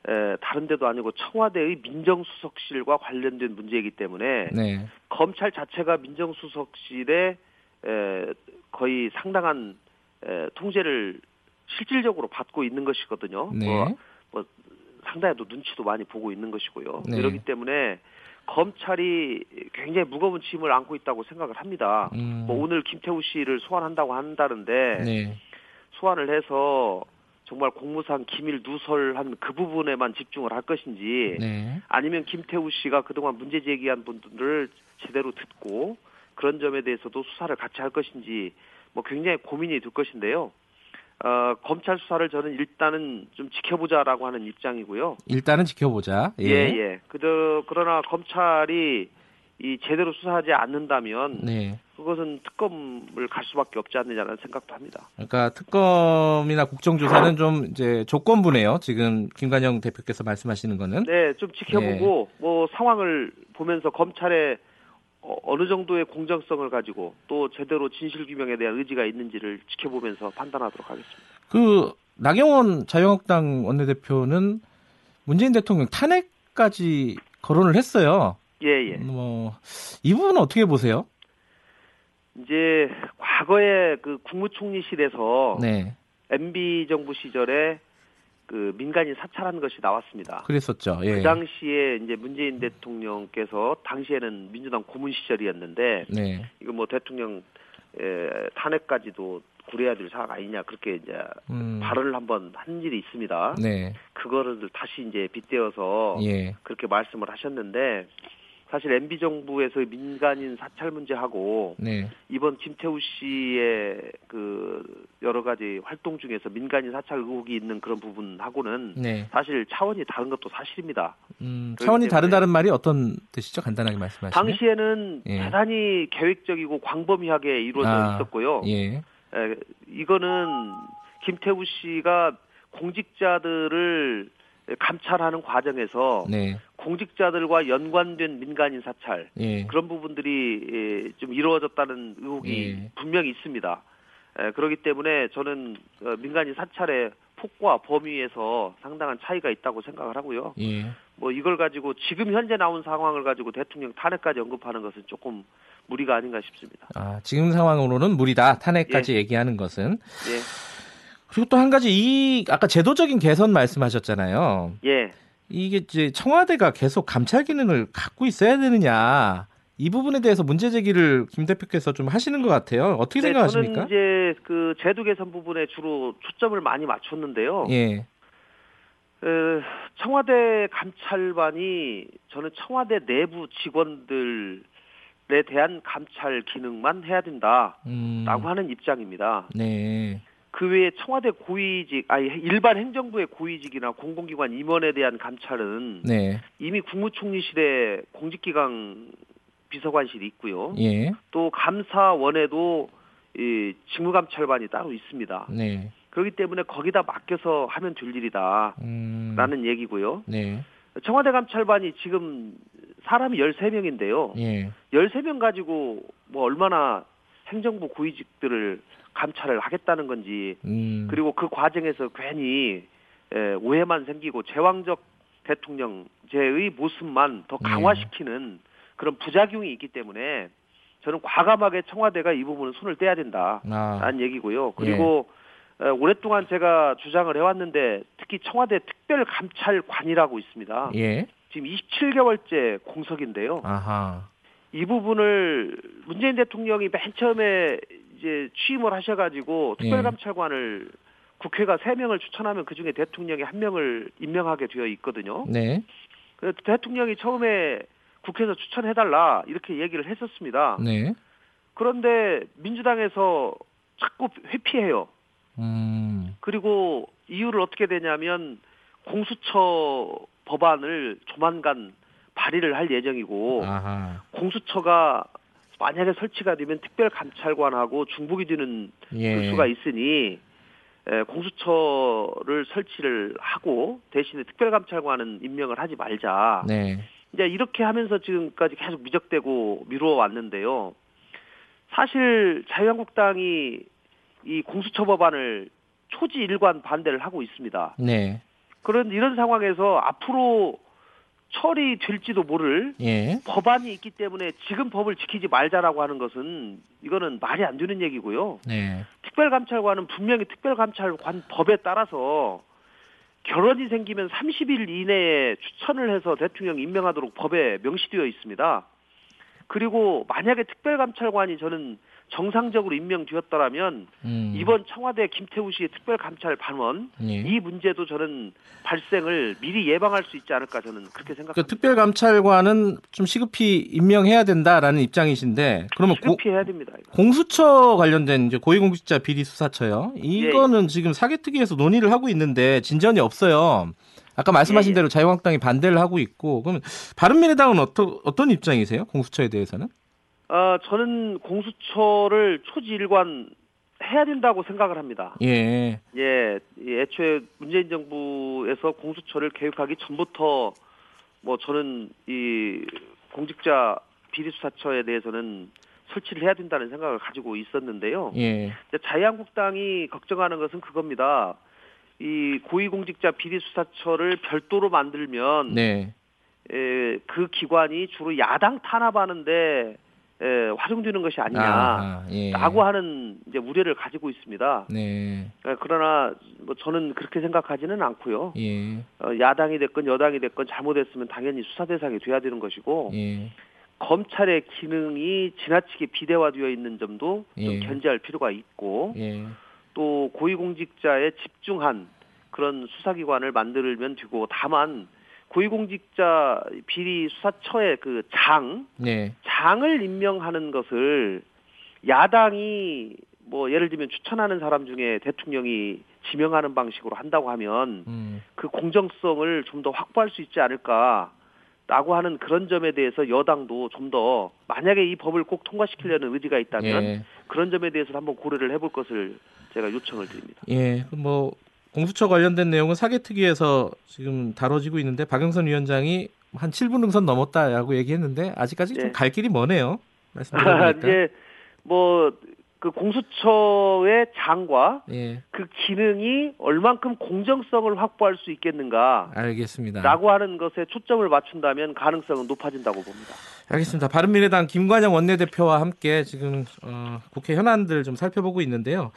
[SPEAKER 5] 에, 다른 데도 아니고 청와대의 민정수석실과 관련된 문제이기 때문에
[SPEAKER 2] 네.
[SPEAKER 5] 검찰 자체가 민정수석실에 에, 거의 상당한 에, 통제를 실질적으로 받고 있는 것이거든요.
[SPEAKER 2] 네.
[SPEAKER 5] 뭐, 상당히 또 눈치도 많이 보고 있는 것이고요.
[SPEAKER 2] 네.
[SPEAKER 5] 그렇기 때문에 검찰이 굉장히 무거운 짐을 안고 있다고 생각을 합니다.
[SPEAKER 2] 음,
[SPEAKER 5] 뭐 오늘 김태우 씨를 소환한다고 한다는데
[SPEAKER 2] 네.
[SPEAKER 5] 소환을 해서 정말 공무상 기밀 누설한 그 부분에만 집중을 할 것인지
[SPEAKER 2] 네.
[SPEAKER 5] 아니면 김태우 씨가 그동안 문제 제기한 분들을 제대로 듣고 그런 점에 대해서도 수사를 같이 할 것인지 뭐 굉장히 고민이 될 것인데요. 어, 검찰 수사를 저는 일단은 좀 지켜보자라고 하는 입장이고요.
[SPEAKER 2] 일단은 지켜보자. 예.
[SPEAKER 5] 예, 예. 그저, 그러나 검찰이 이 제대로 수사하지 않는다면
[SPEAKER 2] 네.
[SPEAKER 5] 그것은 특검을 갈 수밖에 없지 않느냐는 생각도 합니다.
[SPEAKER 2] 그러니까 특검이나 국정조사는 좀 이제 조건부네요. 지금 김관영 대표께서 말씀하시는 거는.
[SPEAKER 5] 네, 좀 지켜보고 뭐 상황을 보면서 검찰의 어, 어느 정도의 공정성을 가지고 또 제대로 진실 규명에 대한 의지가 있는지를 지켜보면서 판단하도록 하겠습니다.
[SPEAKER 2] 그 나경원 자유한국당 원내대표는 문재인 대통령 탄핵까지 거론을 했어요.
[SPEAKER 5] 예, 예.
[SPEAKER 2] 뭐 이 부분은 어떻게 보세요?
[SPEAKER 5] 이제 과거에 그 국무총리실에서
[SPEAKER 2] 네,
[SPEAKER 5] MB 정부 시절에 그 민간인 사찰한 것이 나왔습니다.
[SPEAKER 2] 그랬었죠. 예.
[SPEAKER 5] 그 당시에 이제 문재인 대통령께서 당시에는 민주당 고문 시절이었는데
[SPEAKER 2] 네,
[SPEAKER 5] 이거 뭐 대통령 에, 탄핵까지도 고려해야 될 사안 아니냐 그렇게 이제
[SPEAKER 2] 음,
[SPEAKER 5] 발언을 한번 한 일이 있습니다.
[SPEAKER 2] 네,
[SPEAKER 5] 그거를 다시 이제 빗대어서
[SPEAKER 2] 예,
[SPEAKER 5] 그렇게 말씀을 하셨는데 사실 MB 정부에서 민간인 사찰 문제하고
[SPEAKER 2] 네,
[SPEAKER 5] 이번 김태우 씨의 그 여러 가지 활동 중에서 민간인 사찰 의혹이 있는 그런 부분하고는
[SPEAKER 2] 네.
[SPEAKER 5] 사실 차원이 다른 것도 사실입니다.
[SPEAKER 2] 음, 차원이 다르다는 말이 어떤 뜻이죠? 간단하게 말씀하시면.
[SPEAKER 5] 당시에는
[SPEAKER 2] 예.
[SPEAKER 5] 대단히 계획적이고 광범위하게 이루어져
[SPEAKER 2] 아,
[SPEAKER 5] 있었고요.
[SPEAKER 2] 예,
[SPEAKER 5] 에, 이거는 김태우 씨가 공직자들을 감찰하는 과정에서
[SPEAKER 2] 네,
[SPEAKER 5] 공직자들과 연관된 민간인 사찰
[SPEAKER 2] 예,
[SPEAKER 5] 그런 부분들이 예, 좀 이루어졌다는 의혹이
[SPEAKER 2] 예.
[SPEAKER 5] 분명히 있습니다. 에, 그렇기 때문에 저는 어, 민간인 사찰의 폭과 범위에서 상당한 차이가 있다고 생각을 하고요.
[SPEAKER 2] 예.
[SPEAKER 5] 뭐 이걸 가지고 지금 현재 나온 상황을 가지고 대통령 탄핵까지 언급하는 것은 조금 무리가 아닌가 싶습니다.
[SPEAKER 2] 아, 지금 상황으로는 무리다. 탄핵까지 얘기하는 것은.
[SPEAKER 5] 예,
[SPEAKER 2] 그리고 또 한 가지 이 아까 제도적인 개선 말씀하셨잖아요.
[SPEAKER 5] 예.
[SPEAKER 2] 이게 이제 청와대가 계속 감찰 기능을 갖고 있어야 되느냐 이 부분에 대해서 문제 제기를 김 대표께서 좀 하시는 것 같아요. 어떻게
[SPEAKER 5] 네,
[SPEAKER 2] 생각하십니까?
[SPEAKER 5] 저는 이제 그 제도 개선 부분에 주로 초점을 많이 맞췄는데요.
[SPEAKER 2] 예,
[SPEAKER 5] 에, 청와대 감찰반이 저는 청와대 내부 직원들에 대한 감찰 기능만 해야 된다라고
[SPEAKER 2] 음,
[SPEAKER 5] 하는 입장입니다.
[SPEAKER 2] 네,
[SPEAKER 5] 그 외에 청와대 고위직, 아니 일반 행정부의 고위직이나 공공기관 임원에 대한 감찰은
[SPEAKER 2] 네,
[SPEAKER 5] 이미 국무총리실에 공직기강 비서관실이 있고요.
[SPEAKER 2] 예,
[SPEAKER 5] 또 감사원에도 이 직무감찰반이 따로 있습니다.
[SPEAKER 2] 네,
[SPEAKER 5] 그렇기 때문에 거기다 맡겨서 하면 될 일이다라는
[SPEAKER 2] 음,
[SPEAKER 5] 얘기고요.
[SPEAKER 2] 네,
[SPEAKER 5] 청와대 감찰반이 지금 사람이 13명인데요.
[SPEAKER 2] 예,
[SPEAKER 5] 13명 가지고 뭐 얼마나 행정부 고위직들을 감찰을 하겠다는 건지
[SPEAKER 2] 음,
[SPEAKER 5] 그리고 그 과정에서 괜히 에, 오해만 생기고 제왕적 대통령제의 모습만 더
[SPEAKER 2] 네.
[SPEAKER 5] 강화시키는 그런 부작용이 있기 때문에 저는 과감하게 청와대가 이 부분은 손을 떼야 된다라는
[SPEAKER 2] 아,
[SPEAKER 5] 얘기고요. 그리고 에, 오랫동안 제가 주장을 해왔는데 특히 청와대 특별감찰관이라고 있습니다.
[SPEAKER 2] 예,
[SPEAKER 5] 지금 27개월째 공석인데요.
[SPEAKER 2] 아하,
[SPEAKER 5] 이 부분을 문재인 대통령이 맨 처음에 이제 취임을 하셔가지고
[SPEAKER 2] 예.
[SPEAKER 5] 특별감찰관을 국회가 세 명을 추천하면 그 중에 대통령이 한 명을 임명하게 되어 있거든요.
[SPEAKER 2] 네,
[SPEAKER 5] 그래서 대통령이 처음에 국회에서 추천해달라 이렇게 얘기를 했었습니다.
[SPEAKER 2] 네,
[SPEAKER 5] 그런데 민주당에서 자꾸 회피해요.
[SPEAKER 2] 음,
[SPEAKER 5] 그리고 이유를 어떻게 되냐면 공수처 법안을 조만간 발의를 할 예정이고
[SPEAKER 2] 아하,
[SPEAKER 5] 공수처가 만약에 설치가 되면 특별 감찰관하고 중복이 되는
[SPEAKER 2] 예,
[SPEAKER 5] 수가 있으니 에, 공수처를 설치를 하고 대신에 특별 감찰관은 임명을 하지 말자.
[SPEAKER 2] 네,
[SPEAKER 5] 이제 이렇게 하면서 지금까지 계속 미적되고 미루어 왔는데요. 사실 자유한국당이 이 공수처 법안을 초지 일관 반대를 하고 있습니다.
[SPEAKER 2] 네,
[SPEAKER 5] 그런 이런 상황에서 앞으로 처리될지도 모를
[SPEAKER 2] 예,
[SPEAKER 5] 법안이 있기 때문에 지금 법을 지키지 말자라고 하는 것은 이거는 말이 안 되는 얘기고요.
[SPEAKER 2] 네,
[SPEAKER 5] 특별감찰관은 분명히 특별감찰관 법에 따라서 결혼이 생기면 30일 이내에 추천을 해서 대통령 임명하도록 법에 명시되어 있습니다. 그리고 만약에 특별감찰관이 저는 정상적으로 임명되었더라면
[SPEAKER 2] 음.
[SPEAKER 5] 이번 청와대 김태우 씨의 특별감찰 반원
[SPEAKER 2] 예.
[SPEAKER 5] 이 문제도 저는 발생을 미리 예방할 수 있지 않을까 저는 그렇게
[SPEAKER 2] 그
[SPEAKER 5] 생각합니다.
[SPEAKER 2] 특별감찰관은 좀 시급히 임명해야 된다라는 입장이신데 그러면 고,
[SPEAKER 5] 시급히 해야 됩니다. 이거.
[SPEAKER 2] 공수처 관련된 이제 고위공직자 비리 수사처요. 이거는 지금 사개특위에서 논의를 하고 있는데 진전이 없어요. 아까 말씀하신
[SPEAKER 5] 예, 예.
[SPEAKER 2] 대로 자유한국당이 반대를 하고 있고 그러면 바른미래당은 어떤 어떤 입장이세요? 공수처에 대해서는?
[SPEAKER 5] 어, 저는 공수처를 초지일관 해야 된다고 생각을 합니다.
[SPEAKER 2] 예.
[SPEAKER 5] 예, 이 애초에 문재인 정부에서 공수처를 계획하기 전부터 뭐 저는 이 공직자 비리 수사처에 대해서는 설치를 해야 된다는 생각을 가지고 있었는데요.
[SPEAKER 2] 예.
[SPEAKER 5] 자유한국당이 걱정하는 것은 그겁니다. 이 고위공직자 비리 수사처를 별도로 만들면
[SPEAKER 2] 네.
[SPEAKER 5] 에, 그 기관이 주로 야당 탄압하는데 에, 활용되는 것이 아니냐라고
[SPEAKER 2] 아하, 예.
[SPEAKER 5] 하는 이제 우려를 가지고 있습니다.
[SPEAKER 2] 네.
[SPEAKER 5] 에, 그러나 뭐 저는 그렇게 생각하지는 않고요.
[SPEAKER 2] 예.
[SPEAKER 5] 어, 야당이 됐건 여당이 됐건 잘못했으면 당연히 수사 대상이 돼야 되는 것이고
[SPEAKER 2] 예.
[SPEAKER 5] 검찰의 기능이 지나치게 비대화되어 있는 점도 좀
[SPEAKER 2] 예.
[SPEAKER 5] 견제할 필요가 있고
[SPEAKER 2] 예.
[SPEAKER 5] 또 고위공직자에 집중한 그런 수사기관을 만들면 되고 다만 고위공직자 비리 수사처의 그 장,
[SPEAKER 2] 네.
[SPEAKER 5] 장을 임명하는 것을 야당이 뭐 예를 들면 추천하는 사람 중에 대통령이 지명하는 방식으로 한다고 하면
[SPEAKER 2] 음.
[SPEAKER 5] 그 공정성을 좀 더 확보할 수 있지 않을까 라고 하는 그런 점에 대해서 여당도 좀 더 만약에 이 법을 꼭 통과시키려는 의지가 있다면
[SPEAKER 2] 예.
[SPEAKER 5] 그런 점에 대해서 한번 고려를 해볼 것을 제가 요청을 드립니다.
[SPEAKER 2] 예. 뭐 공수처 관련된 내용은 사개특위에서 지금 다뤄지고 있는데 박영선 위원장이 한 7분 능선 넘었다라고 얘기했는데 아직까지 좀
[SPEAKER 5] 예.
[SPEAKER 2] 갈 길이 머네요. 말씀드려보니까. [laughs]
[SPEAKER 5] 이제 뭐그 공수처의 장과
[SPEAKER 2] 예.
[SPEAKER 5] 그 기능이 얼만큼 공정성을 확보할 수 있겠는가라고
[SPEAKER 2] 알겠습니다.
[SPEAKER 5] 하는 것에 초점을 맞춘다면 가능성은 높아진다고 봅니다.
[SPEAKER 2] 알겠습니다. 바른미래당 김관영 원내대표와 함께 지금 어, 국회 현안들 좀 살펴보고 있는데요.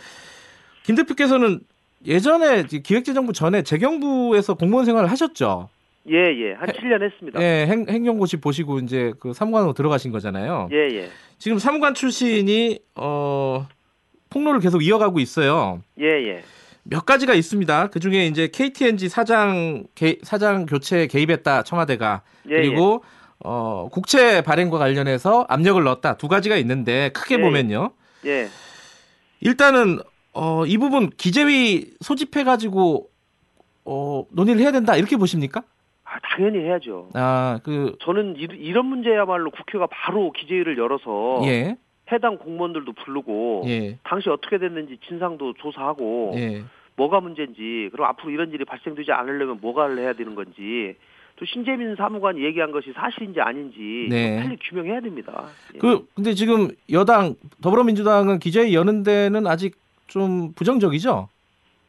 [SPEAKER 2] 김 대표께서는 예전에 기획재정부 전에 재경부에서 공무원 생활을 하셨죠.
[SPEAKER 5] 예, 예. 한 7년 했습니다.
[SPEAKER 2] 예, 행, 행정고시 보시고 이제 그 사무관으로 들어가신 거잖아요.
[SPEAKER 5] 예, 예.
[SPEAKER 2] 지금 사무관 출신이 어 폭로를 계속 이어가고 있어요.
[SPEAKER 5] 예, 예.
[SPEAKER 2] 몇 가지가 있습니다. 그 중에 이제 KTNG 사장 개, 사장 교체에 개입했다 청와대가
[SPEAKER 5] 예,
[SPEAKER 2] 그리고 어 국채 발행과 관련해서 압력을 넣었다 두 가지가 있는데 크게
[SPEAKER 5] 예,
[SPEAKER 2] 보면요.
[SPEAKER 5] 예.
[SPEAKER 2] 일단은 어 이 부분 기재위 소집해 가지고 어 논의를 해야 된다 이렇게 보십니까?
[SPEAKER 5] 아, 당연히 해야죠.
[SPEAKER 2] 아 그
[SPEAKER 5] 저는 이, 이런 문제야말로 국회가 바로 기재위를 열어서
[SPEAKER 2] 예.
[SPEAKER 5] 해당 공무원들도 부르고
[SPEAKER 2] 예.
[SPEAKER 5] 당시 어떻게 됐는지 진상도 조사하고
[SPEAKER 2] 예.
[SPEAKER 5] 뭐가 문제인지 그럼 앞으로 이런 일이 발생되지 않으려면 뭐가 해야 되는 건지 또 신재민 사무관이 얘기한 것이 사실인지 아닌지
[SPEAKER 2] 네.
[SPEAKER 5] 좀 빨리 규명해야 됩니다. 예.
[SPEAKER 2] 그 근데 지금 여당 더불어민주당은 기재위 여는 데는 아직 좀 부정적이죠?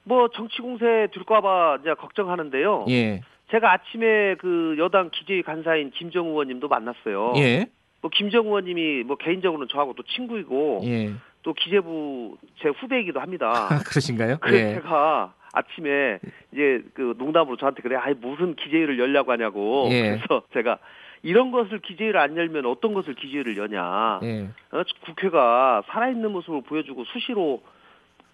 [SPEAKER 5] 뭐 정치 공세 될까봐 이제 걱정하는데요.
[SPEAKER 2] 예.
[SPEAKER 5] 제가 아침에 그 여당 기재위 간사인 김정 의원님도 만났어요.
[SPEAKER 2] 예.
[SPEAKER 5] 뭐 김정 의원님이 뭐 개인적으로는 저하고 또 친구이고
[SPEAKER 2] 예.
[SPEAKER 5] 또 기재부 제 후배이기도 합니다. [laughs]
[SPEAKER 2] 아, 그러신가요?
[SPEAKER 5] 그래서
[SPEAKER 2] 예.
[SPEAKER 5] 제가 아침에 이제 그 농담으로 저한테 그래, 아이 무슨 기재위를 열려고 하냐고.
[SPEAKER 2] 예. [laughs]
[SPEAKER 5] 그래서 제가 이런 것을 기재위를 안 열면 어떤 것을 기재위를 여냐.
[SPEAKER 2] 예.
[SPEAKER 5] 어, 국회가 살아있는 모습을 보여주고 수시로 그-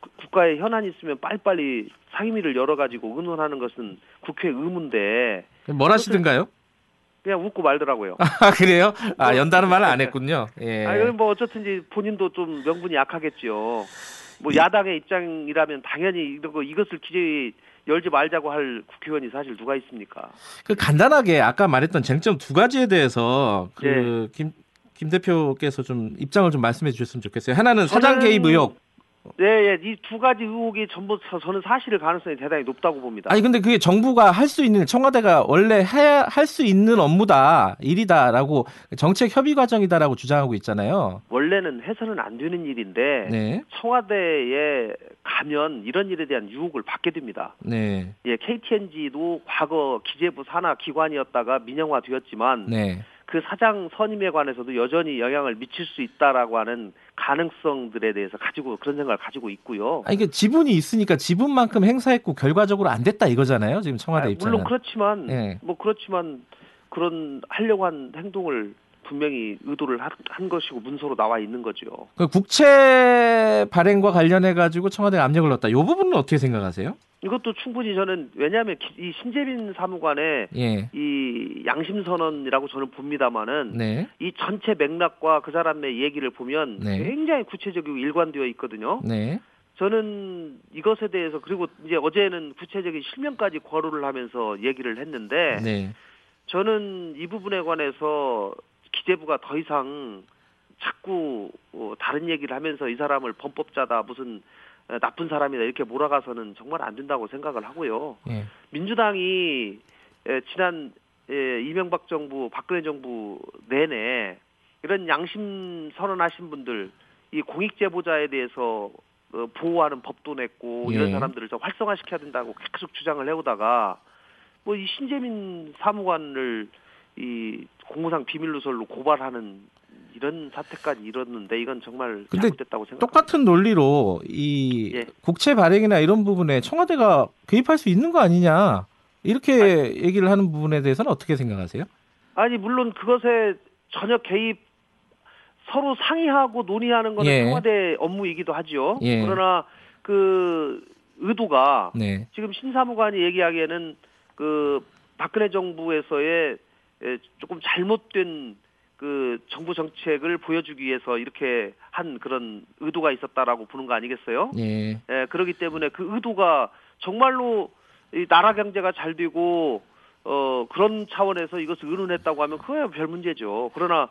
[SPEAKER 5] 국가에 현안이 있으면 빨리빨리 상임위를 열어가지고 의논하는 것은 국회 의무인데
[SPEAKER 2] 뭘 하시든가요?
[SPEAKER 5] 그냥 웃고 말더라고요. [laughs]
[SPEAKER 2] 아, 그래요? 아, 연다는 말을 안 했군요. 예.
[SPEAKER 5] 아, 뭐 어쨌든 이제 본인도 좀 명분이 약하겠죠. 뭐 야당의 입장이라면 당연히 이런 거 이것을 기재위 열지 말자고 할 국회의원이 사실 누가 있습니까?
[SPEAKER 2] 그 간단하게 아까 말했던 쟁점 두 가지에 대해서
[SPEAKER 5] 예.
[SPEAKER 2] 그 김, 김 대표께서 좀 입장을 좀 말씀해 주셨으면 좋겠어요. 하나는 사장 개입 의혹.
[SPEAKER 5] 네, 예, 이 두 가지 의혹이 전부 저- 저는 사실일 가능성이 대단히 높다고 봅니다.
[SPEAKER 2] 아니 근데 그게 정부가 할 수 있는 청와대가 원래 해야 할수 있는 업무다 일이다라고 정책 협의 과정이다라고 주장하고 있잖아요.
[SPEAKER 5] 원래는 해서는 안 되는 일인데
[SPEAKER 2] 네,
[SPEAKER 5] 청와대에 가면 이런 일에 대한 유혹을 받게 됩니다.
[SPEAKER 2] 네,
[SPEAKER 5] 예, KTNG도 과거 기재부 산하 기관이었다가 민영화 되었지만
[SPEAKER 2] 네.
[SPEAKER 5] 그 사장 선임에 관해서도 여전히 영향을 미칠 수 있다라고 하는 가능성들에 대해서 가지고 그런 생각을 가지고 있고요.
[SPEAKER 2] 아니 그 지분이 있으니까 지분만큼 행사했고 결과적으로 안 됐다 이거잖아요. 지금 청와대
[SPEAKER 5] 아,
[SPEAKER 2] 입장은.
[SPEAKER 5] 물론 그렇지만
[SPEAKER 2] 네.
[SPEAKER 5] 뭐 그렇지만 그런 하려고 한 행동을 분명히 의도를 한, 한 것이고 문서로 나와 있는 거죠.
[SPEAKER 2] 그 국채 발행과 관련해 가지고 청와대가 압력을 넣었다. 이 부분은 어떻게 생각하세요?
[SPEAKER 5] 이것도 충분히 저는 왜냐하면 기- 이 신재빈 사무관의
[SPEAKER 2] 예.
[SPEAKER 5] 이 양심 선언이라고 저는 봅니다만은
[SPEAKER 2] 네.
[SPEAKER 5] 이 전체 맥락과 그 사람의 얘기를 보면
[SPEAKER 2] 네.
[SPEAKER 5] 굉장히 구체적이고 일관되어 있거든요.
[SPEAKER 2] 네.
[SPEAKER 5] 저는 이것에 대해서 그리고 이제 어제는 구체적인 실명까지 거론을 하면서 얘기를 했는데
[SPEAKER 2] 네.
[SPEAKER 5] 저는 이 부분에 관해서 기재부가 더 이상 자꾸 어, 다른 얘기를 하면서 이 사람을 범법자다 무슨 어, 나쁜 사람이다 이렇게 몰아가서는 정말 안 된다고 생각을 하고요.
[SPEAKER 2] 예.
[SPEAKER 5] 민주당이 에, 지난 에, 이명박 정부, 박근혜 정부 내내 이런 양심 선언하신 분들 이 공익 제보자에 대해서 어, 보호하는 법도 냈고 이런
[SPEAKER 2] 예.
[SPEAKER 5] 사람들을 좀 활성화시켜야 된다고 계속 주장을 해오다가 뭐 이 신재민 사무관을 이 공무상 비밀 누설로 고발하는 이런 사태까지 이뤘는데 이건 정말 잘못됐다고 생각합니다.
[SPEAKER 2] 똑같은 논리로 이
[SPEAKER 5] 예.
[SPEAKER 2] 국채 발행이나 이런 부분에 청와대가 개입할 수 있는 거 아니냐 이렇게 얘기를 하는 부분에 대해서는 어떻게 생각하세요?
[SPEAKER 5] 아니 물론 그것에 전혀 개입 서로 상의하고 논의하는 것은
[SPEAKER 2] 예.
[SPEAKER 5] 청와대 업무이기도 하죠.
[SPEAKER 2] 예.
[SPEAKER 5] 그러나 그 의도가
[SPEAKER 2] 네.
[SPEAKER 5] 지금 신사무관이 얘기하기에는 그 박근혜 정부에서의 에, 조금 잘못된 그 정부 정책을 보여주기 위해서 이렇게 한 그런 의도가 있었다라고 보는 거 아니겠어요?
[SPEAKER 2] 예.
[SPEAKER 5] 예, 그렇기 때문에 그 의도가 정말로 이 나라 경제가 잘 되고 어 그런 차원에서 이것을 의논했다고 하면 그거야 별 문제죠. 그러나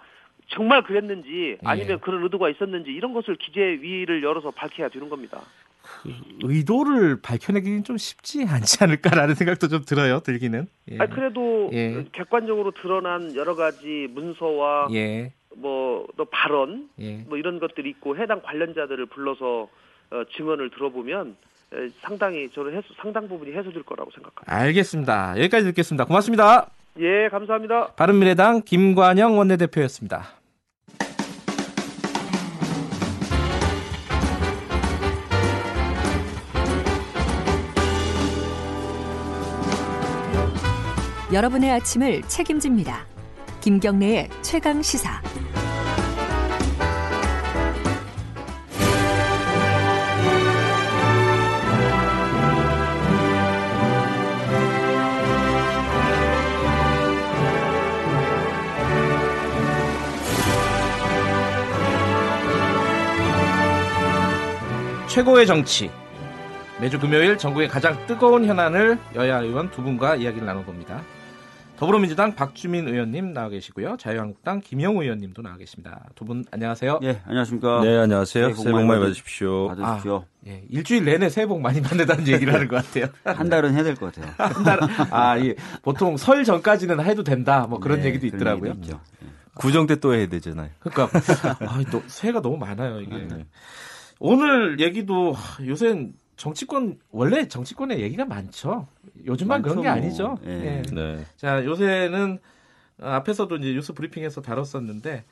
[SPEAKER 5] 정말 그랬는지 아니면
[SPEAKER 2] 예.
[SPEAKER 5] 그런 의도가 있었는지 이런 것을 기재 위를 열어서 밝혀야 되는 겁니다.
[SPEAKER 2] 의도를 밝혀내기는 좀 쉽지 않지 않을까라는 [laughs] 생각도 좀 들어요. 들기는. 예.
[SPEAKER 5] 아니 그래도
[SPEAKER 2] 예.
[SPEAKER 5] 객관적으로 드러난 여러 가지 문서와
[SPEAKER 2] 예.
[SPEAKER 5] 뭐또 발언
[SPEAKER 2] 예.
[SPEAKER 5] 뭐 이런 것들이 있고 해당 관련자들을 불러서 어, 증언을 들어보면 에, 상당히 저는 해소, 상당 부분이 해소될 거라고 생각합니다.
[SPEAKER 2] 알겠습니다. 여기까지 듣겠습니다. 고맙습니다.
[SPEAKER 5] 예, 감사합니다.
[SPEAKER 2] 바른미래당 김관영 원내대표였습니다.
[SPEAKER 6] 여러분의 아침을 책임집니다. 김경래의 최강 시사.
[SPEAKER 2] 최고의 정치. 매주 금요일 전국의 가장 뜨거운 현안을 여야 의원 두 분과 이야기를 나눠봅니다. 더불어민주당 박주민 의원님 나와 계시고요. 자유한국당 김영우 의원님도 나와 계십니다. 두 분 안녕하세요.
[SPEAKER 7] 예, 안녕하십니까.
[SPEAKER 8] 네, 안녕하세요. 새해 복 많이 받으십시오.
[SPEAKER 7] 받으십시오.
[SPEAKER 2] 예, 일주일 내내 새해 복 많이 받는다는 얘기를 하는 것 같아요. [laughs]
[SPEAKER 7] 한 달은 해야 될 것 같아요. [laughs]
[SPEAKER 2] 한 달, 아, 예, 보통 설 전까지는 해도 된다, 뭐 그런
[SPEAKER 7] 네,
[SPEAKER 2] 얘기도 있더라고요.
[SPEAKER 7] 얘기도 있죠.
[SPEAKER 8] 구정 때 또 해야 되잖아요.
[SPEAKER 2] 그러니까 아, 또 새해가 너무 많아요 이게.
[SPEAKER 7] 네.
[SPEAKER 2] 오늘 얘기도 하, 요새는 정치권 원래 정치권에 얘기가 많죠. 요즘만 그런 게
[SPEAKER 7] 많죠,
[SPEAKER 2] 아니죠.
[SPEAKER 7] 뭐. 예.
[SPEAKER 2] 예.
[SPEAKER 8] 네.
[SPEAKER 2] 자 요새는 어, 앞에서도 이제 뉴스 브리핑에서 다뤘었는데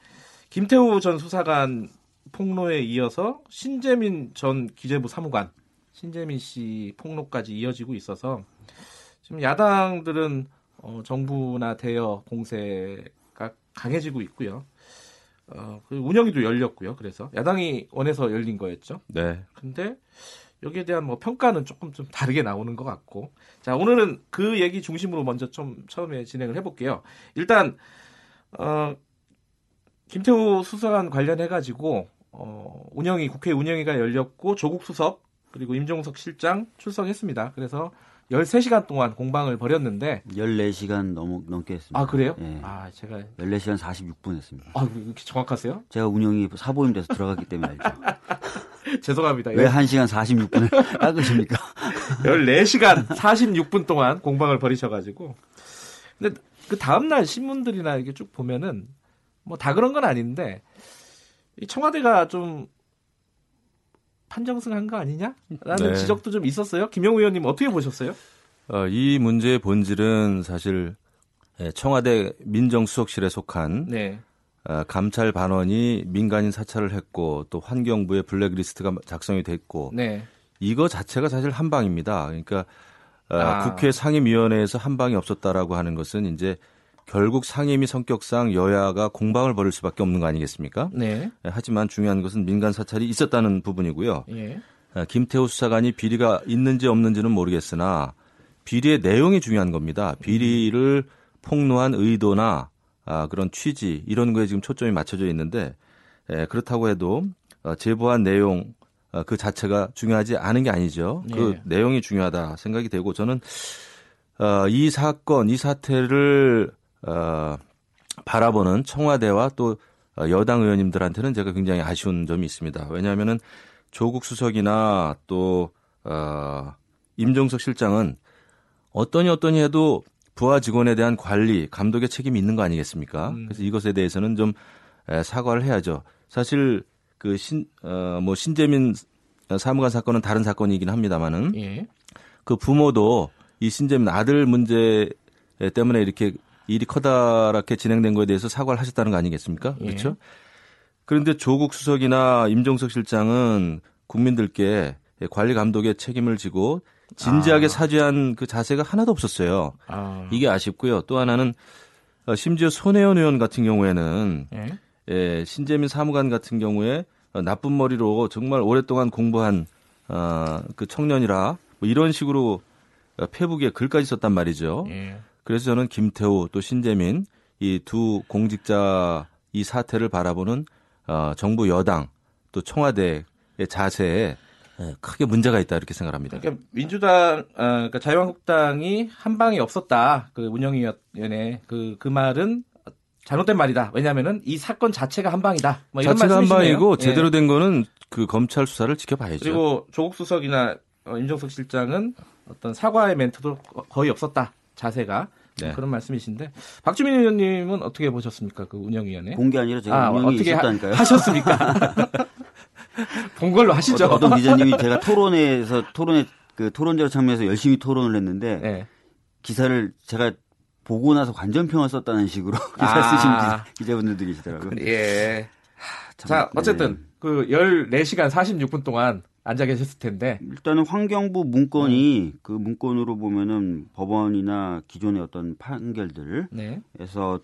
[SPEAKER 2] 김태우 전 수사관 폭로에 이어서 신재민 전 기재부 사무관 신재민 씨 폭로까지 이어지고 있어서 지금 야당들은 어, 정부나 대여 공세가 강해지고 있고요. 어, 그 운영위도 열렸고요. 그래서 야당이 원해서 열린 거였죠.
[SPEAKER 8] 네.
[SPEAKER 2] 근데 여기에 대한 뭐 평가는 조금 좀 다르게 나오는 것 같고 자 오늘은 그 얘기 중심으로 먼저 좀 처음에 진행을 해볼게요. 일단 어, 김태우 수사관 관련해 가지고 어, 운영위 국회 운영위가 열렸고 조국 수석 그리고 임종석 실장 출석했습니다. 그래서 13시간 동안 공방을 벌였는데
[SPEAKER 7] 14시간 넘, 넘게 했습니다.
[SPEAKER 2] 아 그래요?
[SPEAKER 7] 예.
[SPEAKER 2] 아 제가
[SPEAKER 7] 14시간 46분 했습니다.
[SPEAKER 2] 아 이렇게 정확하세요?
[SPEAKER 7] 제가 운영이 사보임 돼서 들어갔기 때문에 알죠. [laughs]
[SPEAKER 2] 죄송합니다.
[SPEAKER 7] 왜 1시간 46분을 [laughs] 깎으십니까?
[SPEAKER 2] 14시간 46분 동안 공방을 벌이셔 가지고. 근데 그 다음 날 신문들이나 이렇게 쭉 보면은 뭐 다 그런 건 아닌데 이 청와대가 좀 판정승한 거 아니냐라는
[SPEAKER 8] 네.
[SPEAKER 2] 지적도 좀 있었어요. 김영우 의원님 어떻게 보셨어요?
[SPEAKER 8] 어, 이 문제의 본질은 사실 예, 청와대 민정수석실에 속한
[SPEAKER 2] 네.
[SPEAKER 8] 어, 감찰 반원이 민간인 사찰을 했고 또 환경부의 블랙리스트가 작성이 됐고
[SPEAKER 2] 네.
[SPEAKER 8] 이거 자체가 사실 한방입니다. 그러니까 어,
[SPEAKER 2] 아.
[SPEAKER 8] 국회 상임위원회에서 한방이 없었다라고 하는 것은 이제 결국 상임위 성격상 여야가 공방을 벌일 수밖에 없는 거 아니겠습니까?
[SPEAKER 2] 네.
[SPEAKER 8] 예, 하지만 중요한 것은 민간 사찰이 있었다는 부분이고요.
[SPEAKER 2] 예.
[SPEAKER 8] 어, 김태우 수사관이 비리가 있는지 없는지는 모르겠으나 비리의 내용이 중요한 겁니다. 비리를 폭로한 의도나 아, 그런 취지 이런 거에 지금 초점이 맞춰져 있는데 에, 그렇다고 해도 어, 제보한 내용 어, 그 자체가 중요하지 않은 게 아니죠. 그
[SPEAKER 2] 예.
[SPEAKER 8] 내용이 중요하다 생각이 되고 저는 어, 이 사건 이 사태를 어, 바라보는 청와대와 또 어, 여당 의원님들한테는 제가 굉장히 아쉬운 점이 있습니다. 왜냐하면은 조국 수석이나 또 어, 임종석 실장은 어떠니 어떠니 해도 부하 직원에 대한 관리, 감독의 책임이 있는 거 아니겠습니까?
[SPEAKER 2] 음.
[SPEAKER 8] 그래서 이것에 대해서는 좀 에, 사과를 해야죠. 사실 그 신, 어, 뭐 신재민 사무관 사건은 다른 사건이긴 합니다만은
[SPEAKER 2] 예.
[SPEAKER 8] 그 부모도 이 신재민 아들 문제 때문에 이렇게 일이 커다랗게 진행된 거에 대해서 사과를 하셨다는 거 아니겠습니까?
[SPEAKER 2] 예.
[SPEAKER 8] 그렇죠? 그런데 조국 수석이나 임종석 실장은 국민들께 관리 감독의 책임을 지고 진지하게
[SPEAKER 2] 아.
[SPEAKER 8] 사죄한 그 자세가 하나도 없었어요.
[SPEAKER 2] 아.
[SPEAKER 8] 이게 아쉽고요. 또 하나는 어, 심지어 손혜원 의원 같은 경우에는
[SPEAKER 2] 예.
[SPEAKER 8] 예, 신재민 사무관 같은 경우에 어, 나쁜 머리로 정말 오랫동안 공부한 어, 그 청년이라 뭐 이런 식으로 어, 페북에 글까지 썼단 말이죠.
[SPEAKER 2] 예.
[SPEAKER 8] 그래서 저는 김태우 또 신재민 이 두 공직자 이 사태를 바라보는 어, 정부 여당 또 청와대의 자세에 예, 크게 문제가 있다 이렇게 생각합니다.
[SPEAKER 2] 그러니까 민주당, 어, 그러니까 자유한국당이 한 방이 없었다. 그 운영위원회 그그 말은 잘못된 말이다. 왜냐하면은 이 사건 자체가 한 방이다. 뭐 이런
[SPEAKER 8] 자체가 한
[SPEAKER 2] 말씀이시네요.
[SPEAKER 8] 방이고
[SPEAKER 2] 예.
[SPEAKER 8] 제대로 된 거는 그 검찰 수사를 지켜봐야죠.
[SPEAKER 2] 그리고 조국 수석이나 어, 임종석 실장은 어떤 사과의 멘트도 거의 없었다. 자세가
[SPEAKER 8] 네.
[SPEAKER 2] 그런 말씀이신데 박주민 의원님은 어떻게 보셨습니까? 그 운영위원회?
[SPEAKER 7] 본게 아니라 제가
[SPEAKER 2] 아,
[SPEAKER 7] 운영이
[SPEAKER 2] 어떻게 하-
[SPEAKER 7] 있었다니까요.
[SPEAKER 2] 하셨습니까? [laughs] 본 걸로 하시죠.
[SPEAKER 7] 어떤 기자님이 제가 토론회에서 토론회 그 토론자로 참여해서 열심히 토론을 했는데
[SPEAKER 2] 예.
[SPEAKER 7] 기사를 제가 보고 나서 관전평을 썼다는 식으로 [laughs] 기사
[SPEAKER 2] 아.
[SPEAKER 7] 쓰신 기자, 기자분들도 계시더라고요.
[SPEAKER 2] 예.
[SPEAKER 7] 참,
[SPEAKER 2] 자, 어쨌든
[SPEAKER 7] 네.
[SPEAKER 2] 그 14시간 46분 동안 앉아 계셨을 텐데
[SPEAKER 7] 일단은 환경부 문건이
[SPEAKER 2] 음.
[SPEAKER 7] 그 문건으로 보면은 법원이나 기존의 어떤 판결들에서
[SPEAKER 2] 네.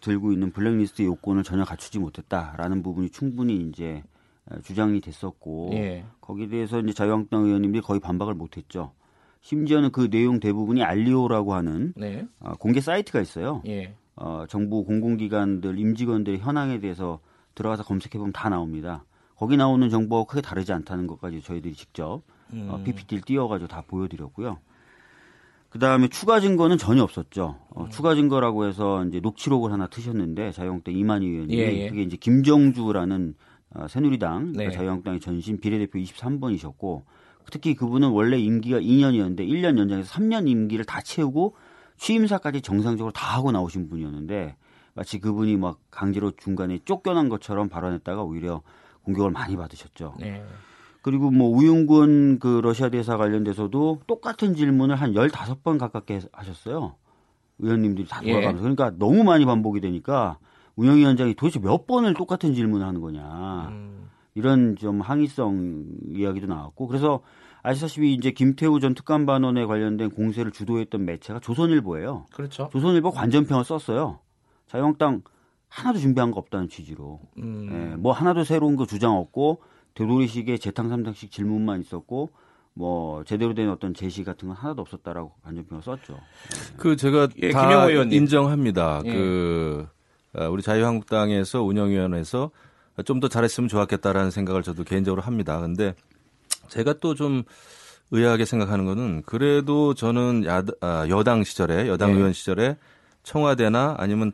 [SPEAKER 7] 들고 있는 블랙리스트 요건을 전혀 갖추지 못했다라는 부분이 충분히 이제 주장이 됐었고
[SPEAKER 2] 예.
[SPEAKER 7] 거기에 대해서 이제 자유한국당 의원님들이 거의 반박을 못했죠. 심지어는 그 내용 대부분이 알리오라고 하는
[SPEAKER 2] 네.
[SPEAKER 7] 어, 공개 사이트가 있어요.
[SPEAKER 2] 예.
[SPEAKER 7] 어, 정부 공공기관들 임직원들의 현황에 대해서 들어가서 검색해 보면 다 나옵니다. 거기 나오는 정보가 크게 다르지 않다는 것까지 저희들이 직접 어,
[SPEAKER 2] 음.
[SPEAKER 7] PPT를 띄워가지고 다 보여드렸고요. 그 다음에 추가 증거는 전혀 없었죠. 어, 추가 증거라고 해서 이제 녹취록을 하나 트셨는데 자유한국당 이만희 의원님이
[SPEAKER 2] 예, 예.
[SPEAKER 7] 그게 이제 김정주라는 어, 새누리당 그러니까
[SPEAKER 2] 네.
[SPEAKER 7] 자유한국당의 전신 비례대표 23번이셨고 특히 그분은 원래 임기가 2년이었는데 1년 연장해서 3년 임기를 다 채우고 취임사까지 정상적으로 다 하고 나오신 분이었는데 마치 그분이 막 강제로 중간에 쫓겨난 것처럼 발언했다가 오히려 공격을 많이 받으셨죠.
[SPEAKER 2] 네.
[SPEAKER 7] 그리고 뭐 우윤군 그 러시아 대사 관련돼서도 똑같은 질문을 한 15번 가깝게 하셨어요. 의원님들이 다
[SPEAKER 2] 예.
[SPEAKER 7] 돌아가면서. 그러니까 너무 많이 반복이 되니까 운영위원장이 도대체 몇 번을 똑같은 질문을 하는 거냐.
[SPEAKER 2] 음.
[SPEAKER 7] 이런 좀 항의성 이야기도 나왔고 그래서 아시다시피 이제 김태우 전 특감반원에 관련된 공세를 주도했던 매체가 조선일보예요.
[SPEAKER 2] 그렇죠.
[SPEAKER 7] 조선일보 관전평을 썼어요. 자유한국당 하나도 준비한 거 없다는 취지로.
[SPEAKER 2] 음.
[SPEAKER 7] 예, 뭐 하나도 새로운 거 주장 없고 되돌이식의 재탕 삼탕식 질문만 있었고 뭐 제대로 된 어떤 제시 같은 건 하나도 없었다라고 관전평을 썼죠.
[SPEAKER 8] 그 제가
[SPEAKER 2] 예,
[SPEAKER 8] 다. 인정합니다.
[SPEAKER 2] 예.
[SPEAKER 8] 그 어, 우리 자유한국당에서 운영위원회에서 좀 더 잘했으면 좋았겠다라는 생각을 저도 개인적으로 합니다. 근데 제가 또 좀 의아하게 생각하는 거는 그래도 저는 야, 아, 여당 시절에 여당
[SPEAKER 2] 예.
[SPEAKER 8] 의원 시절에 청와대나 아니면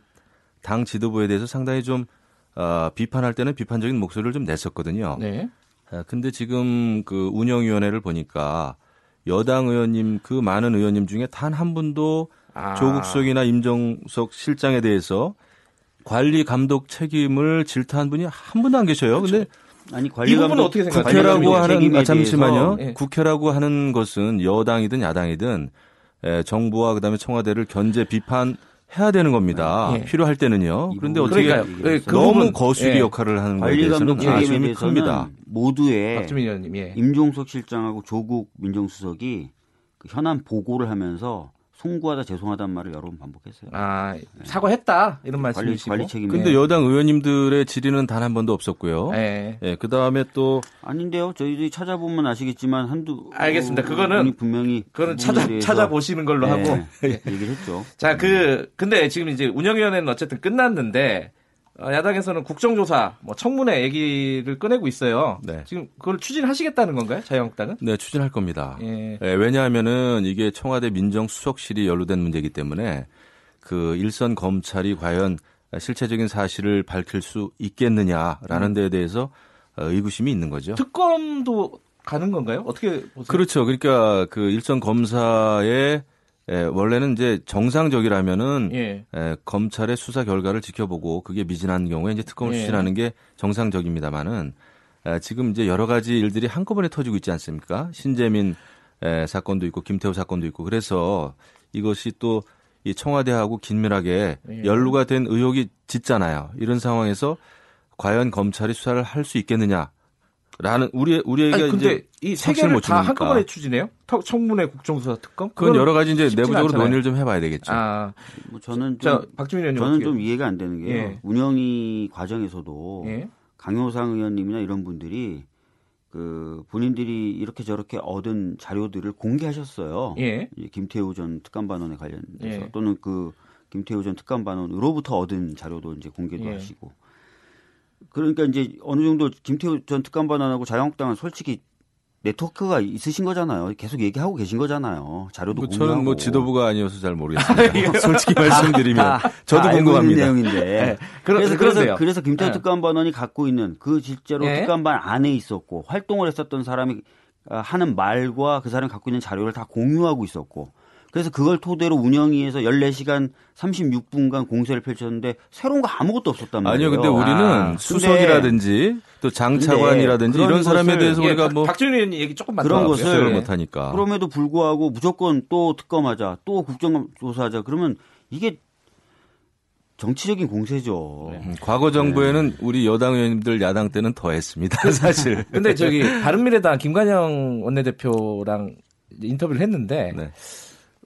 [SPEAKER 8] 당 지도부에 대해서 상당히 좀 어, 비판할 때는 비판적인 목소리를 좀 냈었거든요.
[SPEAKER 2] 네.
[SPEAKER 8] 아, 근데 지금 그 운영위원회를 보니까 여당 의원님 그 많은 의원님 중에 단 한 분도
[SPEAKER 2] 아.
[SPEAKER 8] 조국 수석이나 임정석 실장에 대해서 관리 감독 책임을 질타한 분이 한 분도 안 계셔요. 근데
[SPEAKER 7] 아니
[SPEAKER 2] 이 부분은
[SPEAKER 7] 관리 감독
[SPEAKER 2] 어떻게 생각하세요?
[SPEAKER 8] 국회라고 하는 아, 잠시만요.
[SPEAKER 2] 예.
[SPEAKER 8] 국회라고 하는 것은 여당이든 야당이든 에, 정부와 그다음에 청와대를 견제 비판 해야 되는 겁니다.
[SPEAKER 2] 예.
[SPEAKER 8] 필요할 때는요.
[SPEAKER 7] 이
[SPEAKER 8] 그런데 어떻게
[SPEAKER 2] 그러니까요. 예, 그
[SPEAKER 8] 너무 거수기
[SPEAKER 2] 예.
[SPEAKER 8] 역할을 하는 거에 대해서는 아쉬움이 큽니다.
[SPEAKER 7] 모두의
[SPEAKER 2] 박주민 의원님. 예.
[SPEAKER 7] 임종석 실장하고 조국 민정수석이 그 현안 보고를 하면서 송구하다 죄송하다는 말을 여러 번 반복했어요.
[SPEAKER 2] 아 사과했다 이런 말씀이시고.
[SPEAKER 7] 관리 책임.
[SPEAKER 8] 근데 여당 의원님들의 질의는 단 한 번도 없었고요.
[SPEAKER 2] 네.
[SPEAKER 8] 예, 그 다음에 또
[SPEAKER 7] 아닌데요. 저희들이 찾아보면 아시겠지만 한두
[SPEAKER 2] 알겠습니다.
[SPEAKER 7] 어,
[SPEAKER 2] 그거는-
[SPEAKER 7] 분명히
[SPEAKER 2] 그거는
[SPEAKER 7] 그
[SPEAKER 2] 찾아 찾아보시는 걸로
[SPEAKER 7] 네,
[SPEAKER 2] 하고.
[SPEAKER 7] 얘기를 했죠. [laughs]
[SPEAKER 2] 자, 그 근데 지금 이제 운영위원회는 어쨌든 끝났는데 어, 야당에서는 국정조사, 뭐 청문회 얘기를 꺼내고 있어요.
[SPEAKER 8] 네.
[SPEAKER 2] 지금 그걸 추진하시겠다는 건가요, 자유한국당은?
[SPEAKER 8] 네, 추진할 겁니다.
[SPEAKER 2] 예.
[SPEAKER 8] 예, 왜냐하면은 이게 청와대 민정수석실이 연루된 문제이기 때문에 그 일선 검찰이 과연 실체적인 사실을 밝힐 수 있겠느냐라는 데에 대해서 어, 의구심이 있는 거죠.
[SPEAKER 2] 특검도 가는 건가요? 어떻게 보세요?
[SPEAKER 8] 그렇죠. 그러니까 그 일선 검사의 예, 원래는 이제 정상적이라면은
[SPEAKER 2] 예.
[SPEAKER 8] 예, 검찰의 수사 결과를 지켜보고 그게 미진한 경우에 이제 특검을
[SPEAKER 2] 예.
[SPEAKER 8] 추진하는 게 정상적입니다만은 예, 지금 이제 여러 가지 일들이 한꺼번에 터지고 있지 않습니까? 신재민 예, 사건도 있고 김태우 사건도 있고 그래서 이것이 또 이 청와대하고 긴밀하게
[SPEAKER 2] 예.
[SPEAKER 8] 연루가 된 의혹이 짙잖아요. 이런 상황에서 과연 검찰이 수사를 할 수 있겠느냐? 라는 우리 우리에게
[SPEAKER 2] 아니, 근데
[SPEAKER 8] 이제
[SPEAKER 2] 이세
[SPEAKER 8] 확신을
[SPEAKER 2] 개를
[SPEAKER 8] 못
[SPEAKER 2] 다. 한꺼번에 추진해요? 터- 청문회, 국정조사, 특검?
[SPEAKER 8] 그건 여러 가지 이제 내부적으로
[SPEAKER 2] 않잖아요.
[SPEAKER 8] 논의를 좀 해봐야 되겠죠.
[SPEAKER 2] 아,
[SPEAKER 7] 뭐 저는
[SPEAKER 2] 자,
[SPEAKER 7] 좀
[SPEAKER 2] 박주민 의원님
[SPEAKER 7] 저는
[SPEAKER 2] 어떻게
[SPEAKER 7] 좀 이해가 안 되는 게요.
[SPEAKER 2] 예.
[SPEAKER 7] 운영위 과정에서도
[SPEAKER 2] 예.
[SPEAKER 7] 강효상 의원님이나 이런 분들이 그 본인들이 이렇게 저렇게 얻은 자료들을 공개하셨어요.
[SPEAKER 2] 예.
[SPEAKER 7] 김태우 전 특감반원에 관련돼서
[SPEAKER 2] 예.
[SPEAKER 7] 또는 그 김태우 전 특감반원으로부터 얻은 자료도 이제 공개도
[SPEAKER 2] 예.
[SPEAKER 7] 하시고 그러니까 이제 어느 정도 김태우 전 특감반원하고 자유한국당은 솔직히 네트워크가 있으신 거잖아요. 계속 얘기하고 계신 거잖아요. 자료도
[SPEAKER 8] 뭐
[SPEAKER 7] 공유하고.
[SPEAKER 8] 저는 뭐 지도부가 아니어서 잘 모르겠습니다. [laughs] 솔직히 말씀드리면
[SPEAKER 7] 다-
[SPEAKER 8] 저도
[SPEAKER 7] 다
[SPEAKER 8] 궁금합니다.
[SPEAKER 7] 내용인데. [laughs]
[SPEAKER 2] 그러-
[SPEAKER 7] 그래서
[SPEAKER 2] 그런데요.
[SPEAKER 7] 그래서 그래서 김태우
[SPEAKER 2] 예.
[SPEAKER 7] 특감반원이 갖고 있는 그 실제로
[SPEAKER 2] 예.
[SPEAKER 7] 특감반 안에 있었고 활동을 했었던 사람이 아, 하는 말과 그 사람이 갖고 있는 자료를 다 공유하고 있었고 그래서 그걸 토대로 운영위에서 14시간 36분간 공세를 펼쳤는데 새로운 거 아무것도 없었단 말이에요.
[SPEAKER 8] 아니요, 근데 우리는
[SPEAKER 2] 아,
[SPEAKER 8] 수석이라든지 또 장차관이라든지
[SPEAKER 7] 근데
[SPEAKER 8] 이런 사람에 대해서
[SPEAKER 2] 예,
[SPEAKER 8] 우리가
[SPEAKER 2] 박-
[SPEAKER 8] 뭐
[SPEAKER 2] 박주민 의원님 얘기 조금만
[SPEAKER 7] 그런
[SPEAKER 2] 더
[SPEAKER 7] 것을-.
[SPEAKER 8] 못하니까.
[SPEAKER 7] 그럼에도 불구하고 무조건 또 특검하자, 또 국정조사하자. 그러면 이게 정치적인 공세죠.
[SPEAKER 8] 음, 과거 정부에는 우리 여당 의원님들 야당 때는 더 했습니다, [laughs] 사실. [laughs]
[SPEAKER 2] 근데 저기 바른미래당 김관영 원내대표랑 인터뷰를 했는데
[SPEAKER 8] 네.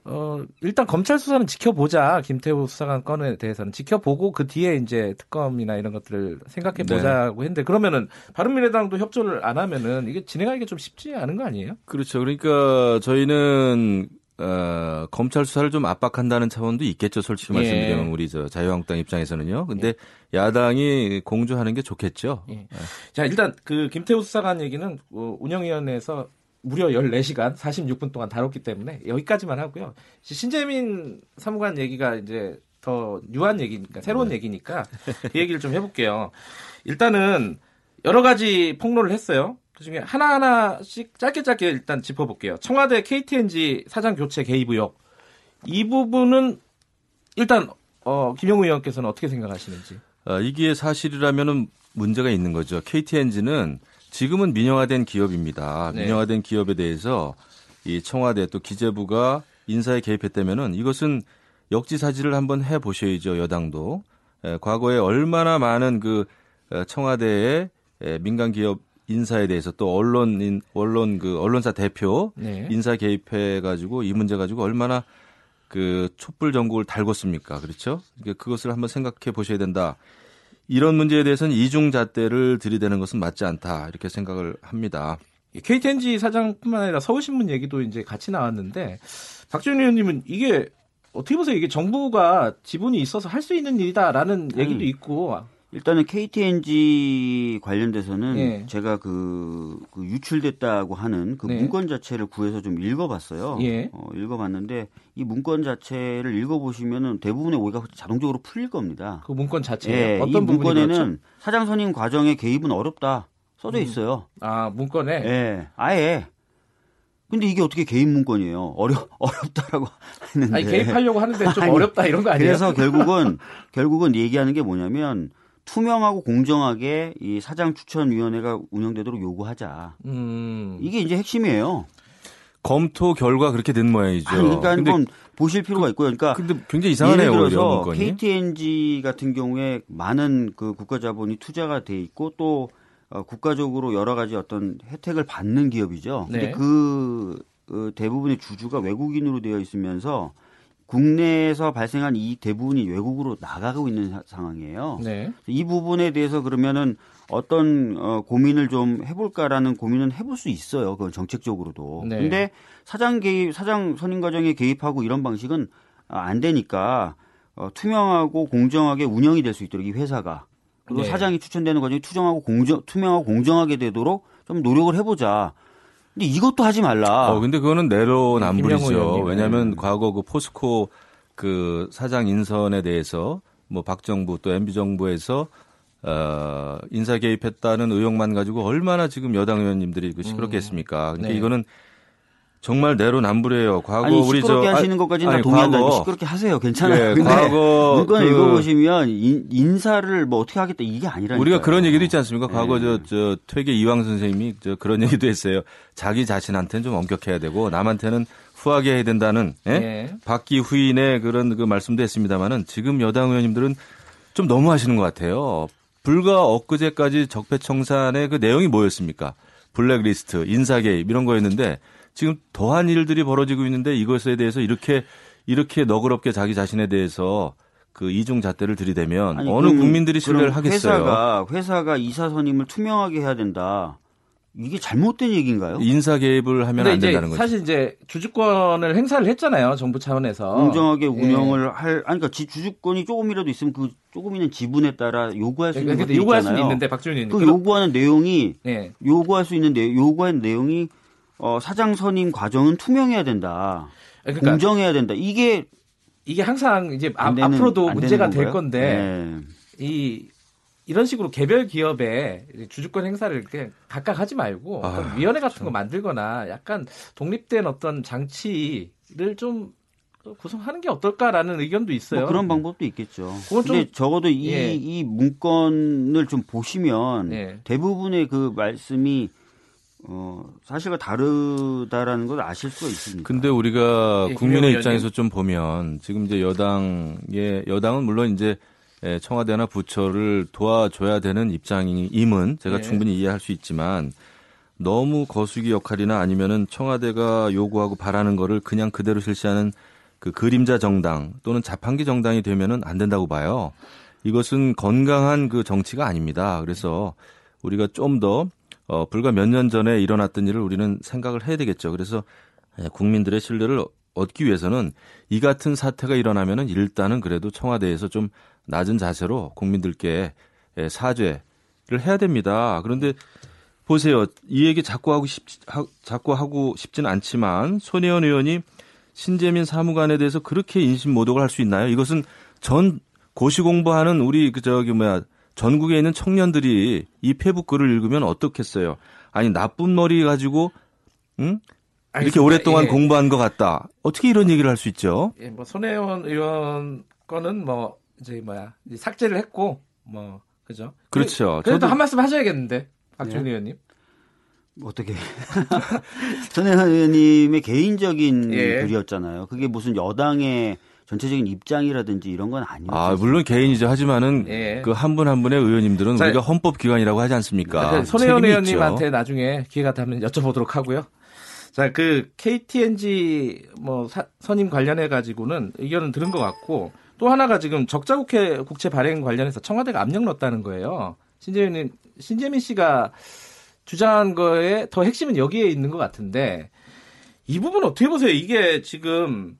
[SPEAKER 2] 어 일단 검찰 수사는 지켜보자 김태우 수사관 건에 대해서는 지켜보고 그 뒤에 이제 특검이나 이런 것들을 생각해
[SPEAKER 8] 네.
[SPEAKER 2] 보자고 했는데 그러면은 바른미래당도 협조를 안 하면은 이게 진행하기가 좀 쉽지 않은 거 아니에요?
[SPEAKER 8] 그렇죠. 그러니까 저희는 어, 검찰 수사를 좀 압박한다는 차원도 있겠죠. 솔직히
[SPEAKER 2] 예.
[SPEAKER 8] 말씀드리면 우리 저 자유한국당 입장에서는요. 근데 야당이 공조하는 게 좋겠죠.
[SPEAKER 2] 예. 자 일단 그 김태우 수사관 얘기는 어, 운영위원회에서 무려 14시간 46분 동안 다뤘기 때문에 여기까지만 하고요. 신재민 사무관 얘기가 이제 더 유한 얘기니까 새로운
[SPEAKER 8] 네.
[SPEAKER 2] 얘기니까 그 얘기를 좀 해볼게요. 일단은 여러 가지 폭로를 했어요. 그중에 하나하나씩 짧게 짧게 일단 짚어볼게요. 청와대 KTNG 사장 교체 개입 의혹 이 부분은 일단 어, 김영우 의원께서는 어떻게 생각하시는지.
[SPEAKER 8] 어, 이게 사실이라면은 문제가 있는 거죠. KTNG는 지금은 민영화된 기업입니다.
[SPEAKER 2] 네.
[SPEAKER 8] 민영화된 기업에 대해서 이 청와대 또 기재부가 인사에 개입했다면은 이것은 역지사지를 한번 해 보셔야죠. 여당도 에, 과거에 얼마나 많은 그 어, 청와대의 에, 민간 기업 인사에 대해서 또 언론인 언론 그 언론사 대표
[SPEAKER 2] 네.
[SPEAKER 8] 인사 개입해 가지고 이 문제 가지고 얼마나 그 촛불 전국을 달궜습니까? 그렇죠? 그러니까 그것을 한번 생각해 보셔야 된다. 이런 문제에 대해서는 이중잣대를 들이대는 것은 맞지 않다. 이렇게 생각을 합니다.
[SPEAKER 2] KTNG 사장뿐만 아니라 서울신문 얘기도 이제 같이 나왔는데 박지원 의원님은 이게 어떻게 보세요? 이게 정부가 지분이 있어서 할 수 있는 일이다라는 얘기도 있고
[SPEAKER 7] 일단은 KTNG 관련돼서는
[SPEAKER 2] 예.
[SPEAKER 7] 제가 그, 그 유출됐다고 하는 그
[SPEAKER 2] 네.
[SPEAKER 7] 문건 자체를 구해서 좀 읽어봤어요.
[SPEAKER 2] 예.
[SPEAKER 7] 어, 읽어봤는데 이 문건 자체를 읽어보시면은 대부분의 오해가 자동적으로 풀릴 겁니다.
[SPEAKER 2] 그 문건 자체에
[SPEAKER 7] 예, 이
[SPEAKER 2] 어떤 부분이
[SPEAKER 7] 문건에는
[SPEAKER 2] 그렇죠?
[SPEAKER 7] 사장 선임 과정에 개입은 어렵다 써져
[SPEAKER 2] 음.
[SPEAKER 7] 있어요.
[SPEAKER 2] 아 문건에
[SPEAKER 7] 예, 아예. 근데 이게 어떻게 개입 문건이에요? 어려 [laughs] 어렵다라고 했는데.
[SPEAKER 2] 아니 개입하려고 하는데 좀 [laughs]
[SPEAKER 7] 아니,
[SPEAKER 2] 어렵다 이런 거 아니에요?
[SPEAKER 7] 그래서 결국은 [laughs] 결국은 얘기하는 게 뭐냐면 투명하고 공정하게 이 사장 추천위원회가 운영되도록 요구하자.
[SPEAKER 2] 음,
[SPEAKER 7] 이게 이제 핵심이에요.
[SPEAKER 8] 검토 결과 그렇게 된 모양이죠.
[SPEAKER 7] 아니, 그러니까
[SPEAKER 8] 근데,
[SPEAKER 7] 한번 보실 필요가 있고요. 그러니까
[SPEAKER 8] 근데 굉장히 이상하네요.
[SPEAKER 7] 예를 들어서. KTNG 같은 경우에 많은 그 국가 자본이 투자가 돼 있고 또 어, 국가적으로 여러 가지 어떤 혜택을 받는 기업이죠. 근데
[SPEAKER 2] 네.
[SPEAKER 7] 그 어, 대부분의 주주가 외국인으로 되어 있으면서 국내에서 발생한 이 대부분이 외국으로 나가고 있는 상황이에요.
[SPEAKER 2] 네.
[SPEAKER 7] 이 부분에 대해서 그러면은 어떤 어, 고민을 좀 해볼까라는 고민은 해볼 수 있어요. 그건 정책적으로도.
[SPEAKER 2] 네.
[SPEAKER 7] 근데 사장 개입, 사장 선임 과정에 개입하고 이런 방식은 아, 안 되니까 어, 투명하고 공정하게 운영이 될 수 있도록 이 회사가 그리고
[SPEAKER 2] 네.
[SPEAKER 7] 사장이 추천되는 과정이 투정하고 공정, 투명하고 공정하게 되도록 좀 노력을 해보자. 근데 이것도 하지 말라.
[SPEAKER 8] 어, 근데 그거는 내로남불이죠.
[SPEAKER 2] 의원님.
[SPEAKER 8] 왜냐하면
[SPEAKER 7] 네.
[SPEAKER 8] 과거 그 포스코 그 사장 인선에 대해서 뭐 박정부 또 MB 정부에서 어, 인사 개입했다는 의혹만 가지고 얼마나 지금 여당 의원님들이 그 시끄럽게 했습니까? 그러니까
[SPEAKER 2] 네.
[SPEAKER 8] 이거는 정말 내로남불이에요. 과거
[SPEAKER 7] 아니
[SPEAKER 8] 우리
[SPEAKER 7] 시끄럽게
[SPEAKER 8] 저
[SPEAKER 7] 하시는
[SPEAKER 8] 아,
[SPEAKER 7] 것까지는 다
[SPEAKER 8] 아니,
[SPEAKER 7] 동의한다.
[SPEAKER 8] 과거-
[SPEAKER 7] 시끄럽게 하세요. 괜찮아요.
[SPEAKER 8] 예,
[SPEAKER 7] 근데
[SPEAKER 8] 과거 [laughs]
[SPEAKER 7] 문건
[SPEAKER 8] 그-
[SPEAKER 7] 읽어보시면 인, 인사를 뭐 어떻게 하겠다 이게 아니라니까.
[SPEAKER 8] 우리가 그런 얘기도 있지 않습니까? 과거
[SPEAKER 7] 네.
[SPEAKER 8] 저, 저 퇴계 이황 선생님이 저 그런 [laughs] 얘기도 했어요. 자기 자신한테는 좀 엄격해야 되고 남한테는 후하게 해야 된다는 예?
[SPEAKER 2] 네.
[SPEAKER 8] 박기 후인의 그런 그 말씀도 했습니다만은 지금 여당 의원님들은 좀 너무 하시는 것 같아요. 불과 엊그제까지 적폐청산의 그 내용이 뭐였습니까? 블랙리스트, 인사개입 이런 거였는데 지금 더한 일들이 벌어지고 있는데 이것에 대해서 이렇게 이렇게 너그럽게 자기 자신에 대해서 그 이중 잣대를 들이대면
[SPEAKER 7] 아니,
[SPEAKER 8] 어느
[SPEAKER 7] 그럼-
[SPEAKER 8] 국민들이 신뢰를 하겠어요?
[SPEAKER 7] 회사가 회사가 이사 선임을 투명하게 해야 된다. 이게 잘못된 얘기인가요?
[SPEAKER 8] 인사 개입을 하면 안 된다는 거죠.
[SPEAKER 2] 사실 이제 주주권을 행사를 했잖아요. 정부 차원에서.
[SPEAKER 7] 공정하게
[SPEAKER 2] 예.
[SPEAKER 7] 운영을 할 아니 그러니까 지- 주주권이 조금이라도 있으면 그 조금 있는 지분에 따라 요구할 수 있는
[SPEAKER 2] 그러니까 요구할
[SPEAKER 7] 있잖아요.
[SPEAKER 2] 수는 있는데 박준희.
[SPEAKER 7] 그 요구하는 내용이
[SPEAKER 2] 예.
[SPEAKER 7] 요구할 수 있는 내 요구한 내용이 어, 사장 선임 과정은 투명해야 된다.
[SPEAKER 2] 그러니까
[SPEAKER 7] 공정해야 된다. 이게
[SPEAKER 2] 이게 항상 이제 아,
[SPEAKER 7] 안 되는-
[SPEAKER 2] 앞으로도
[SPEAKER 7] 안
[SPEAKER 2] 문제가 될? 건데
[SPEAKER 7] 네.
[SPEAKER 2] 이 이런 식으로 개별 기업의 주주권 행사를 그냥 각각 하지 말고
[SPEAKER 8] 아,
[SPEAKER 2] 위원회 같은 거 만들거나 약간 독립된 어떤 장치를 좀 구성하는 게 어떨까라는 의견도 있어요.
[SPEAKER 7] 뭐 그런 방법도 있겠죠.
[SPEAKER 2] 그건 좀-
[SPEAKER 7] 근데 적어도 이,
[SPEAKER 2] 예.
[SPEAKER 7] 이 문건을 좀 보시면
[SPEAKER 2] 예.
[SPEAKER 7] 대부분의 그 말씀이 어, 사실과 다르다라는 걸 아실 수가 있습니다.
[SPEAKER 8] 근데 우리가
[SPEAKER 2] 예,
[SPEAKER 8] 국민의 입장에서 좀 보면 지금 이제 여당의 여당은 물론 이제 예, 청와대나 부처를 도와줘야 되는 입장임은 제가
[SPEAKER 2] 예.
[SPEAKER 8] 충분히 이해할 수 있지만 너무 거수기 역할이나 아니면은 청와대가 요구하고 바라는 거를 그냥 그대로 실시하는 그 그림자 정당 또는 자판기 정당이 되면은 안 된다고 봐요. 이것은 건강한 그 정치가 아닙니다. 그래서 우리가 좀 더 어, 불과 몇 년 전에 일어났던 일을 우리는 생각을 해야 되겠죠. 그래서 예, 국민들의 신뢰를 얻기 위해서는 이 같은 사태가 일어나면은 일단은 그래도 청와대에서 좀 낮은 자세로 국민들께 예, 사죄를 해야 됩니다. 그런데 보세요. 이 얘기 자꾸 하고 싶, 하, 자꾸 하고 싶진 않지만 손혜원 의원이 신재민 사무관에 대해서 그렇게 인신 모독을 할 수 있나요? 이것은 전 고시 공부하는 우리 그 저기 뭐야 전국에 있는 청년들이 이 페북 글을 읽으면 어떻겠어요? 아니 나쁜 머리 가지고 응? 이렇게
[SPEAKER 2] 알겠습니다.
[SPEAKER 8] 오랫동안
[SPEAKER 2] 예.
[SPEAKER 8] 공부한 것 같다. 어떻게 이런 얘기를 할 수 있죠?
[SPEAKER 2] 예, 뭐 손혜원 의원 거는 뭐 이제 뭐야 이제 삭제를 했고 뭐 그죠?
[SPEAKER 8] 그렇죠.
[SPEAKER 2] 그래도
[SPEAKER 8] 저도-
[SPEAKER 2] 한 말씀 하셔야겠는데 박준희
[SPEAKER 7] 예.
[SPEAKER 2] 의원님.
[SPEAKER 7] 어떻게 [laughs] 전혜원 의원님의 개인적인
[SPEAKER 2] 예.
[SPEAKER 7] 글이었잖아요. 그게 무슨 여당의 전체적인 입장이라든지 이런 건 아니었죠.
[SPEAKER 8] 아 물론 개인이죠. 하지만은
[SPEAKER 2] 예.
[SPEAKER 8] 그한 분 한 분의 의원님들은
[SPEAKER 2] 자,
[SPEAKER 8] 우리가 헌법 기관이라고 하지 않습니까?
[SPEAKER 2] 그 손혜원 의원님한테
[SPEAKER 8] 있죠.
[SPEAKER 2] 나중에 기회가 되면 여쭤보도록 하고요. 자, 그 KTNG 뭐 사- 선임 관련해 가지고는 의견은 들은 것 같고 또 하나가 지금 적자국회 국채 발행 관련해서 청와대가 압력 넣었다는 거예요. 신재민 신재민 씨가 주장한 거에 더 핵심은 여기에 있는 것 같은데 이 부분 어떻게 보세요? 이게 지금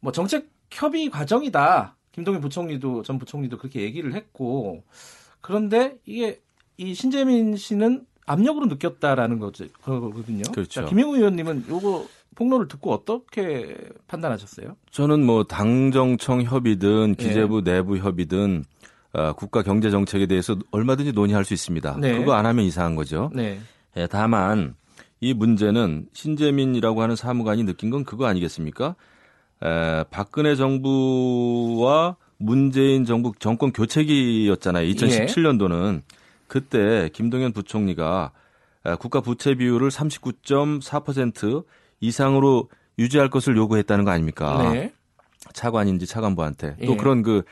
[SPEAKER 2] 뭐 정책 협의 과정이다. 김동연 부총리도 전 부총리도 그렇게 얘기를 했고 그런데 이게 이 신재민 씨는 압력으로 느꼈다라는 거지 거거든요.
[SPEAKER 8] 그렇죠.
[SPEAKER 2] 자, 김영우 의원님은 요거 폭로를 듣고 어떻게 판단하셨어요?
[SPEAKER 8] 저는 뭐 당정청 협의든
[SPEAKER 2] 예.
[SPEAKER 8] 기재부 내부 협의든 어, 국가 경제 정책에 대해서 얼마든지 논의할 수 있습니다.
[SPEAKER 2] 네.
[SPEAKER 8] 그거 안 하면 이상한 거죠.
[SPEAKER 2] 네.
[SPEAKER 8] 예, 다만 이 문제는 신재민이라고 하는 사무관이 느낀 건 그거 아니겠습니까? 에, 박근혜 정부와 문재인 정부 정권 교체기였잖아요. 2017년도는 그때 김동연 부총리가 에, 국가 부채 비율을 39.4% 이상으로 유지할 것을 요구했다는 거 아닙니까?
[SPEAKER 2] 네.
[SPEAKER 8] 차관인지 차관부한테
[SPEAKER 2] 예.
[SPEAKER 8] 또 그런 그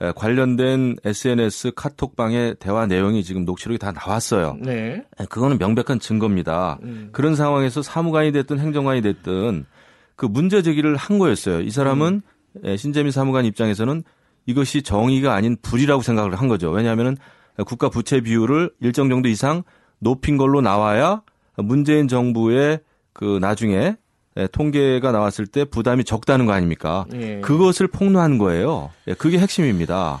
[SPEAKER 8] 에, 관련된 SNS 카톡방의 대화 내용이 지금 녹취록이 다 나왔어요.
[SPEAKER 2] 네.
[SPEAKER 8] 에, 그거는 명백한 증거입니다.
[SPEAKER 2] 음.
[SPEAKER 8] 그런 상황에서 사무관이 됐든 행정관이 됐든 그 문제 제기를 한 거였어요. 이 사람은 예, 신재민 사무관 입장에서는 이것이 정의가 아닌 불이라고 생각을 한 거죠. 왜냐하면은 국가 부채 비율을 일정 정도 이상 높인 걸로 나와야 문재인 정부의 그 나중에 예, 통계가 나왔을 때 부담이 적다는 거 아닙니까?
[SPEAKER 2] 예.
[SPEAKER 8] 그것을 폭로한 거예요. 예, 그게 핵심입니다.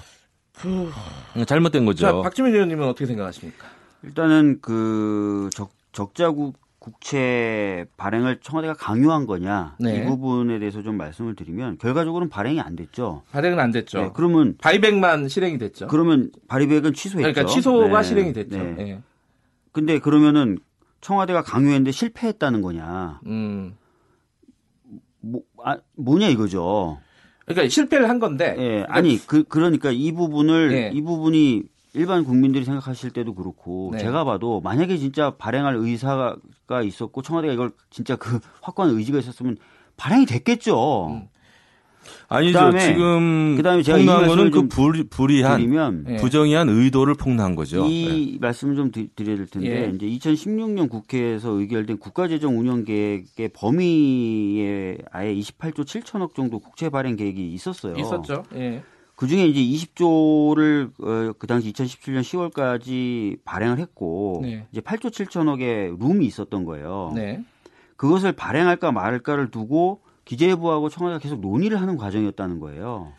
[SPEAKER 8] 잘못된 거죠.
[SPEAKER 2] 자, 박주민 의원님은 어떻게 생각하십니까?
[SPEAKER 7] 일단은 그 적, 적자국 국채 발행을 청와대가 강요한 거냐
[SPEAKER 2] 네.
[SPEAKER 7] 이 부분에 대해서 좀 말씀을 드리면 결과적으로는 발행이 안 됐죠.
[SPEAKER 2] 발행은 안 됐죠.
[SPEAKER 7] 네, 그러면
[SPEAKER 2] 바이백만 실행이 됐죠.
[SPEAKER 7] 그러면 발의백은 취소했죠.
[SPEAKER 2] 그러니까 취소가
[SPEAKER 7] 네,
[SPEAKER 2] 실행이 됐죠.
[SPEAKER 7] 네.
[SPEAKER 2] 예.
[SPEAKER 7] 근데 그러면은 청와대가 강요했는데 실패했다는 거냐?
[SPEAKER 2] 음.
[SPEAKER 7] 뭐, 아, 뭐냐 이거죠.
[SPEAKER 2] 그러니까 실패를 한 건데.
[SPEAKER 7] 예,
[SPEAKER 2] 그러니까
[SPEAKER 7] 아니 그 그러니까 이 부분을
[SPEAKER 2] 예.
[SPEAKER 7] 이 부분이 일반 국민들이 생각하실 때도 그렇고
[SPEAKER 2] 네.
[SPEAKER 7] 제가 봐도 만약에 진짜 발행할 의사가 있었고 청와대가 이걸 진짜 그 [laughs] 확고한 의지가 있었으면 발행이 됐겠죠.
[SPEAKER 2] 음.
[SPEAKER 8] 아니죠.
[SPEAKER 7] 그다음에-
[SPEAKER 8] 지금
[SPEAKER 7] 그다음에 제가 이
[SPEAKER 8] 폭로한 거는
[SPEAKER 7] 그좀
[SPEAKER 8] 불, 불이한
[SPEAKER 7] 드리면
[SPEAKER 2] 예.
[SPEAKER 8] 부정의한 의도를 폭로한 거죠.
[SPEAKER 7] 이
[SPEAKER 8] 네.
[SPEAKER 7] 말씀을 좀 드- 드려야 될 텐데
[SPEAKER 2] 예.
[SPEAKER 7] 이제 2016년 국회에서 의결된 국가재정 운영 계획의 범위에 아예 28조 7천억 정도 국채 발행 계획이 있었어요.
[SPEAKER 2] 있었죠. 예.
[SPEAKER 7] 그 중에 이제 20조를 어, 그 당시 2017년 10월까지 발행을 했고
[SPEAKER 2] 네.
[SPEAKER 7] 이제 8조 7천억의 룸이 있었던 거예요.
[SPEAKER 2] 네.
[SPEAKER 7] 그것을 발행할까 말까를 두고 기재부하고 청와대가 계속 논의를 하는 과정이었다는 거예요.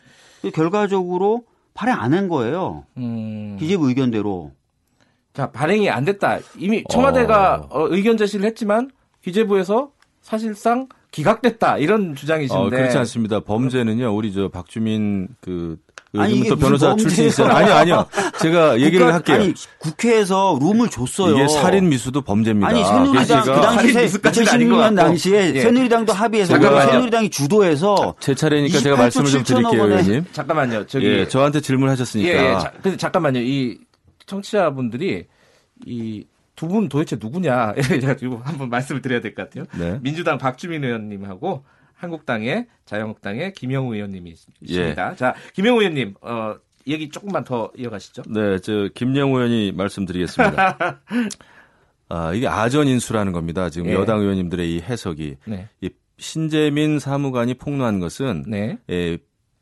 [SPEAKER 7] 결과적으로 발행 안 한 거예요.
[SPEAKER 2] 음.
[SPEAKER 7] 기재부 의견대로.
[SPEAKER 2] 자, 발행이 안 됐다. 이미 청와대가 어, 의견 제시를 했지만 기재부에서 사실상 기각됐다. 이런 주장이신데.
[SPEAKER 8] 어, 그렇지 않습니다. 범죄는요, 우리 저 박주민 그 의문부터
[SPEAKER 7] 무슨
[SPEAKER 8] 변호사
[SPEAKER 7] 범죄예요?
[SPEAKER 8] 출신이잖아요. 아니요, 아니요. 제가 얘기를
[SPEAKER 7] 국가-
[SPEAKER 8] 할게요.
[SPEAKER 7] 아니 국회에서 룸을 줬어요.
[SPEAKER 8] 이게 살인 미수도 범죄입니다.
[SPEAKER 7] 아니 새누리당 그 당시
[SPEAKER 2] 살인 미수까지는 아닌 것
[SPEAKER 7] 2016년
[SPEAKER 2] 같고.
[SPEAKER 7] 당시에
[SPEAKER 2] 예.
[SPEAKER 7] 새누리당도 합의해서
[SPEAKER 8] 잠깐만요.
[SPEAKER 7] 새누리당이 주도해서
[SPEAKER 8] 제 차례니까 제가
[SPEAKER 7] 28조
[SPEAKER 8] 말씀을 좀
[SPEAKER 7] 7천억
[SPEAKER 8] 드릴게요, 의원님. [laughs]
[SPEAKER 2] 잠깐만요. 저기
[SPEAKER 8] 예, 저한테 질문하셨으니까.
[SPEAKER 2] 예, 예. 자, 근데 잠깐만요. 이 청취자분들이 이 두 분 도대체 누구냐? [laughs] 제가 이거 한번 말씀을 드려야 될 것 같아요.
[SPEAKER 8] 네.
[SPEAKER 2] 민주당 박주민 의원님하고 한국당의 자유한국당의 김영우 의원님이
[SPEAKER 8] 예.
[SPEAKER 2] 자, 김영우 의원님, 어, 얘기 조금만 더 이어가시죠.
[SPEAKER 8] 네, 저 김영우 의원이 말씀드리겠습니다. [laughs] 아, 이게 아전인수라는 겁니다. 지금
[SPEAKER 2] 예.
[SPEAKER 8] 여당 의원님들의 이 해석이
[SPEAKER 2] 네.
[SPEAKER 8] 이 신재민 사무관이 폭로한 것은
[SPEAKER 2] 네.
[SPEAKER 8] 예,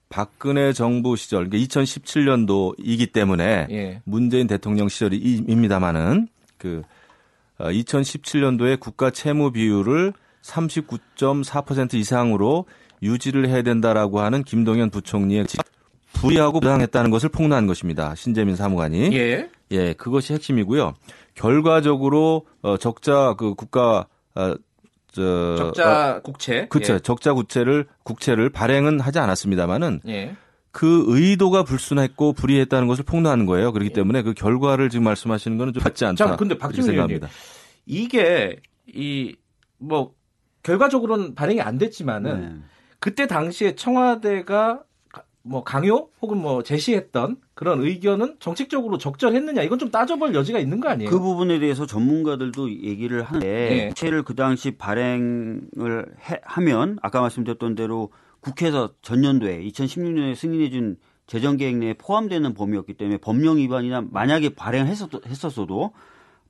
[SPEAKER 8] 박근혜 정부 시절, 그러니까 2017년도이기 때문에
[SPEAKER 2] 예.
[SPEAKER 8] 문재인 대통령 시절입니다만은 그 2017년도에 국가 채무 비율을 39.4% 이상으로 유지를 해야 된다라고 하는 김동연 부총리의 불이하고 부당했다는 것을 폭로한 것입니다. 신재민 사무관이.
[SPEAKER 2] 예.
[SPEAKER 8] 예, 그것이 핵심이고요. 결과적으로 어, 적자 그 국가 어, 저
[SPEAKER 2] 적자 국채.
[SPEAKER 8] 그렇죠. 적자 국채를 국채를 발행은 하지 않았습니다만은
[SPEAKER 2] 예. 예.
[SPEAKER 8] 그 의도가 불순했고 불이했다는 것을 폭로하는 거예요. 그렇기 때문에 그 결과를 지금 말씀하시는 거는 좀 맞지 않다.
[SPEAKER 2] 자, 근데 박주민
[SPEAKER 8] 생각합니다.
[SPEAKER 2] 이게 이 뭐 결과적으로는 발행이 안 됐지만은
[SPEAKER 7] 네.
[SPEAKER 2] 그때 당시에 청와대가 가- 뭐 강요 혹은 뭐 제시했던 그런 의견은 정책적으로 적절했느냐 이건 좀 따져볼 여지가 있는 거 아니에요?
[SPEAKER 7] 그 부분에 대해서 전문가들도 얘기를 하는데
[SPEAKER 2] 예.
[SPEAKER 7] 국채를 그 당시 발행을 해- 하면 아까 말씀드렸던 대로 국회에서 전년도에 2016년에 승인해준 재정계획 내에 포함되는 범위였기 때문에 법령 위반이나 만약에 발행을 했었, 했었어도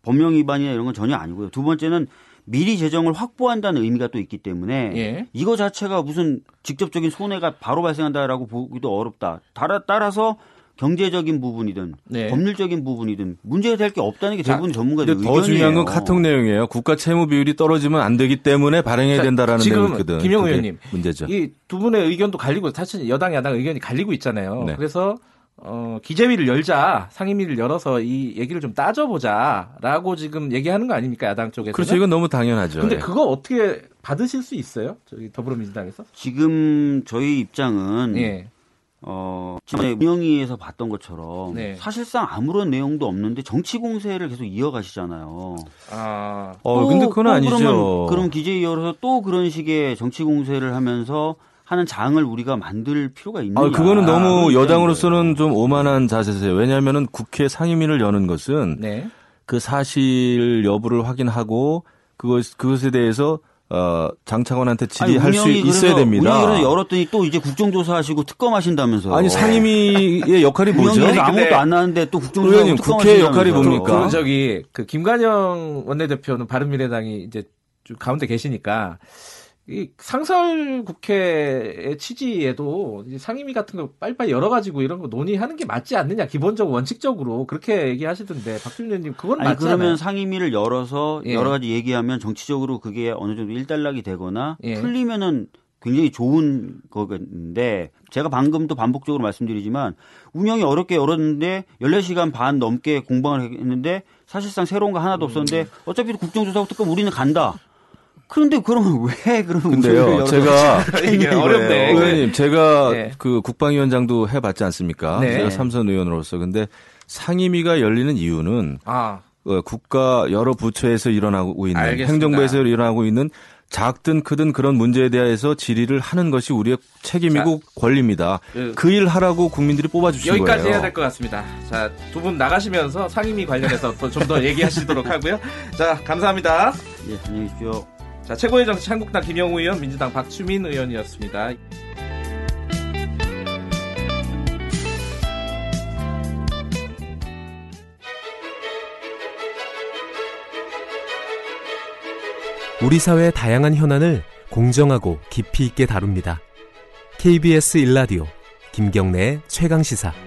[SPEAKER 7] 법령 위반이나 이런 건 전혀 아니고요. 두 번째는 미리 재정을 확보한다는 의미가 또 있기 때문에
[SPEAKER 2] 예.
[SPEAKER 7] 이거 자체가 무슨 직접적인 손해가 바로 발생한다라고 보기도 어렵다. 따라, 따라서 경제적인 부분이든
[SPEAKER 2] 네.
[SPEAKER 7] 법률적인 부분이든 문제가 될 게 없다는 게
[SPEAKER 2] 자,
[SPEAKER 7] 대부분 전문가들 의견이에요.
[SPEAKER 8] 더 중요한 건 카톡 내용이에요. 국가 채무 비율이 떨어지면 안 되기 때문에 발행해야
[SPEAKER 2] 자,
[SPEAKER 8] 된다라는
[SPEAKER 2] 지금
[SPEAKER 8] 내용이거든. 그게
[SPEAKER 2] 의원님,
[SPEAKER 8] 문제죠.
[SPEAKER 2] 이 두 분의 의견도 갈리고 사실 여당 야당 의견이 갈리고 있잖아요.
[SPEAKER 8] 네.
[SPEAKER 2] 그래서 어, 기재위를 열자 상임위를 열어서 이 얘기를 좀 따져보자라고 지금 얘기하는 거 아닙니까 야당 쪽에서?
[SPEAKER 8] 그렇죠. 이건 너무 당연하죠.
[SPEAKER 2] 근데
[SPEAKER 8] 예.
[SPEAKER 2] 그거 어떻게 받으실 수 있어요? 저기 더불어민주당에서?
[SPEAKER 7] 지금 저희 입장은
[SPEAKER 2] 예.
[SPEAKER 7] 어, 지난해 운영위에서 봤던 것처럼
[SPEAKER 2] 네.
[SPEAKER 7] 사실상 아무런 내용도 없는데 정치 공세를 계속 이어가시잖아요.
[SPEAKER 2] 아,
[SPEAKER 8] 어,
[SPEAKER 7] 또-
[SPEAKER 8] 근데 그건
[SPEAKER 7] 또
[SPEAKER 8] 아니죠.
[SPEAKER 7] 그러면, 그럼 기재위 열어서 또 그런 식의 정치 공세를 하면서 하는 장을 우리가 만들 필요가 있느냐?
[SPEAKER 8] 아, 그거는 너무 여당으로서는 좀 오만한 자세세요. 왜냐하면은 국회 상임위를 여는 것은
[SPEAKER 2] 네.
[SPEAKER 8] 그 사실 여부를 확인하고 그것 그것에 대해서 어, 장차관한테 질의할 수 있어야 됩니다.
[SPEAKER 7] 운영이 그래서 열었더니 또 이제 국정조사하시고 특검하신다면서요.
[SPEAKER 8] 아니 상임위의 역할이 뭐죠?
[SPEAKER 7] 아무것도 안 나왔는데 또 국정조사
[SPEAKER 8] 의원님, 국회의 역할이 뭡니까?
[SPEAKER 2] 그 저기 그 김관영 원내대표는 바른미래당이 이제 좀 가운데 계시니까 이 상설 국회의 취지에도 상임위 같은 거 빨리빨리 열어가지고 이런 거 논의하는 게 맞지 않느냐 기본적으로 원칙적으로 그렇게 얘기하시던데 박준민 의원님 그건 맞지
[SPEAKER 7] 그러면
[SPEAKER 2] 않아요?
[SPEAKER 7] 상임위를 열어서
[SPEAKER 2] 예.
[SPEAKER 7] 여러 가지 얘기하면 정치적으로 그게 어느 정도 일단락이 되거나
[SPEAKER 2] 예.
[SPEAKER 7] 풀리면은 굉장히 좋은 거겠는데 제가 방금도 반복적으로 말씀드리지만 운영이 어렵게 열었는데 14시간 반 넘게 공방을 했는데 사실상 새로운 거 하나도 없었는데 어차피 국정조사국 특검 우리는 간다. 그런데 그러면 [laughs] 왜 그러면
[SPEAKER 8] 근데요, 제가
[SPEAKER 2] 이게? 어렵네.
[SPEAKER 8] 의원님, 제가
[SPEAKER 2] 네.
[SPEAKER 8] 그 국방위원장도 해봤지 않습니까?
[SPEAKER 2] 네.
[SPEAKER 8] 제가 삼선 의원으로서. 근데 상임위가 열리는 이유는
[SPEAKER 2] 아
[SPEAKER 8] 어, 국가 여러 부처에서 일어나고 있는
[SPEAKER 2] 알겠습니다.
[SPEAKER 8] 행정부에서 일어나고 있는 작든 크든 그런 문제에 대해서 질의를 하는 것이 우리의 책임이고 권리입니다.
[SPEAKER 2] 그-
[SPEAKER 8] 그일 하라고 국민들이 뽑아주신
[SPEAKER 2] 여기까지
[SPEAKER 8] 거예요.
[SPEAKER 2] 해야 될 것 같습니다. 자, 두 분 나가시면서 상임위 관련해서 좀 더 얘기하시도록 하고요. 자, 감사합니다.
[SPEAKER 7] 예, 안녕히 계십시오.
[SPEAKER 2] 자, 최고의 정치 한국당 김영우 의원, 민주당 박주민 의원이었습니다.
[SPEAKER 4] 우리 사회의 다양한 현안을 공정하고 깊이 있게 다룹니다. KBS 일라디오 김경래의 최강 시사.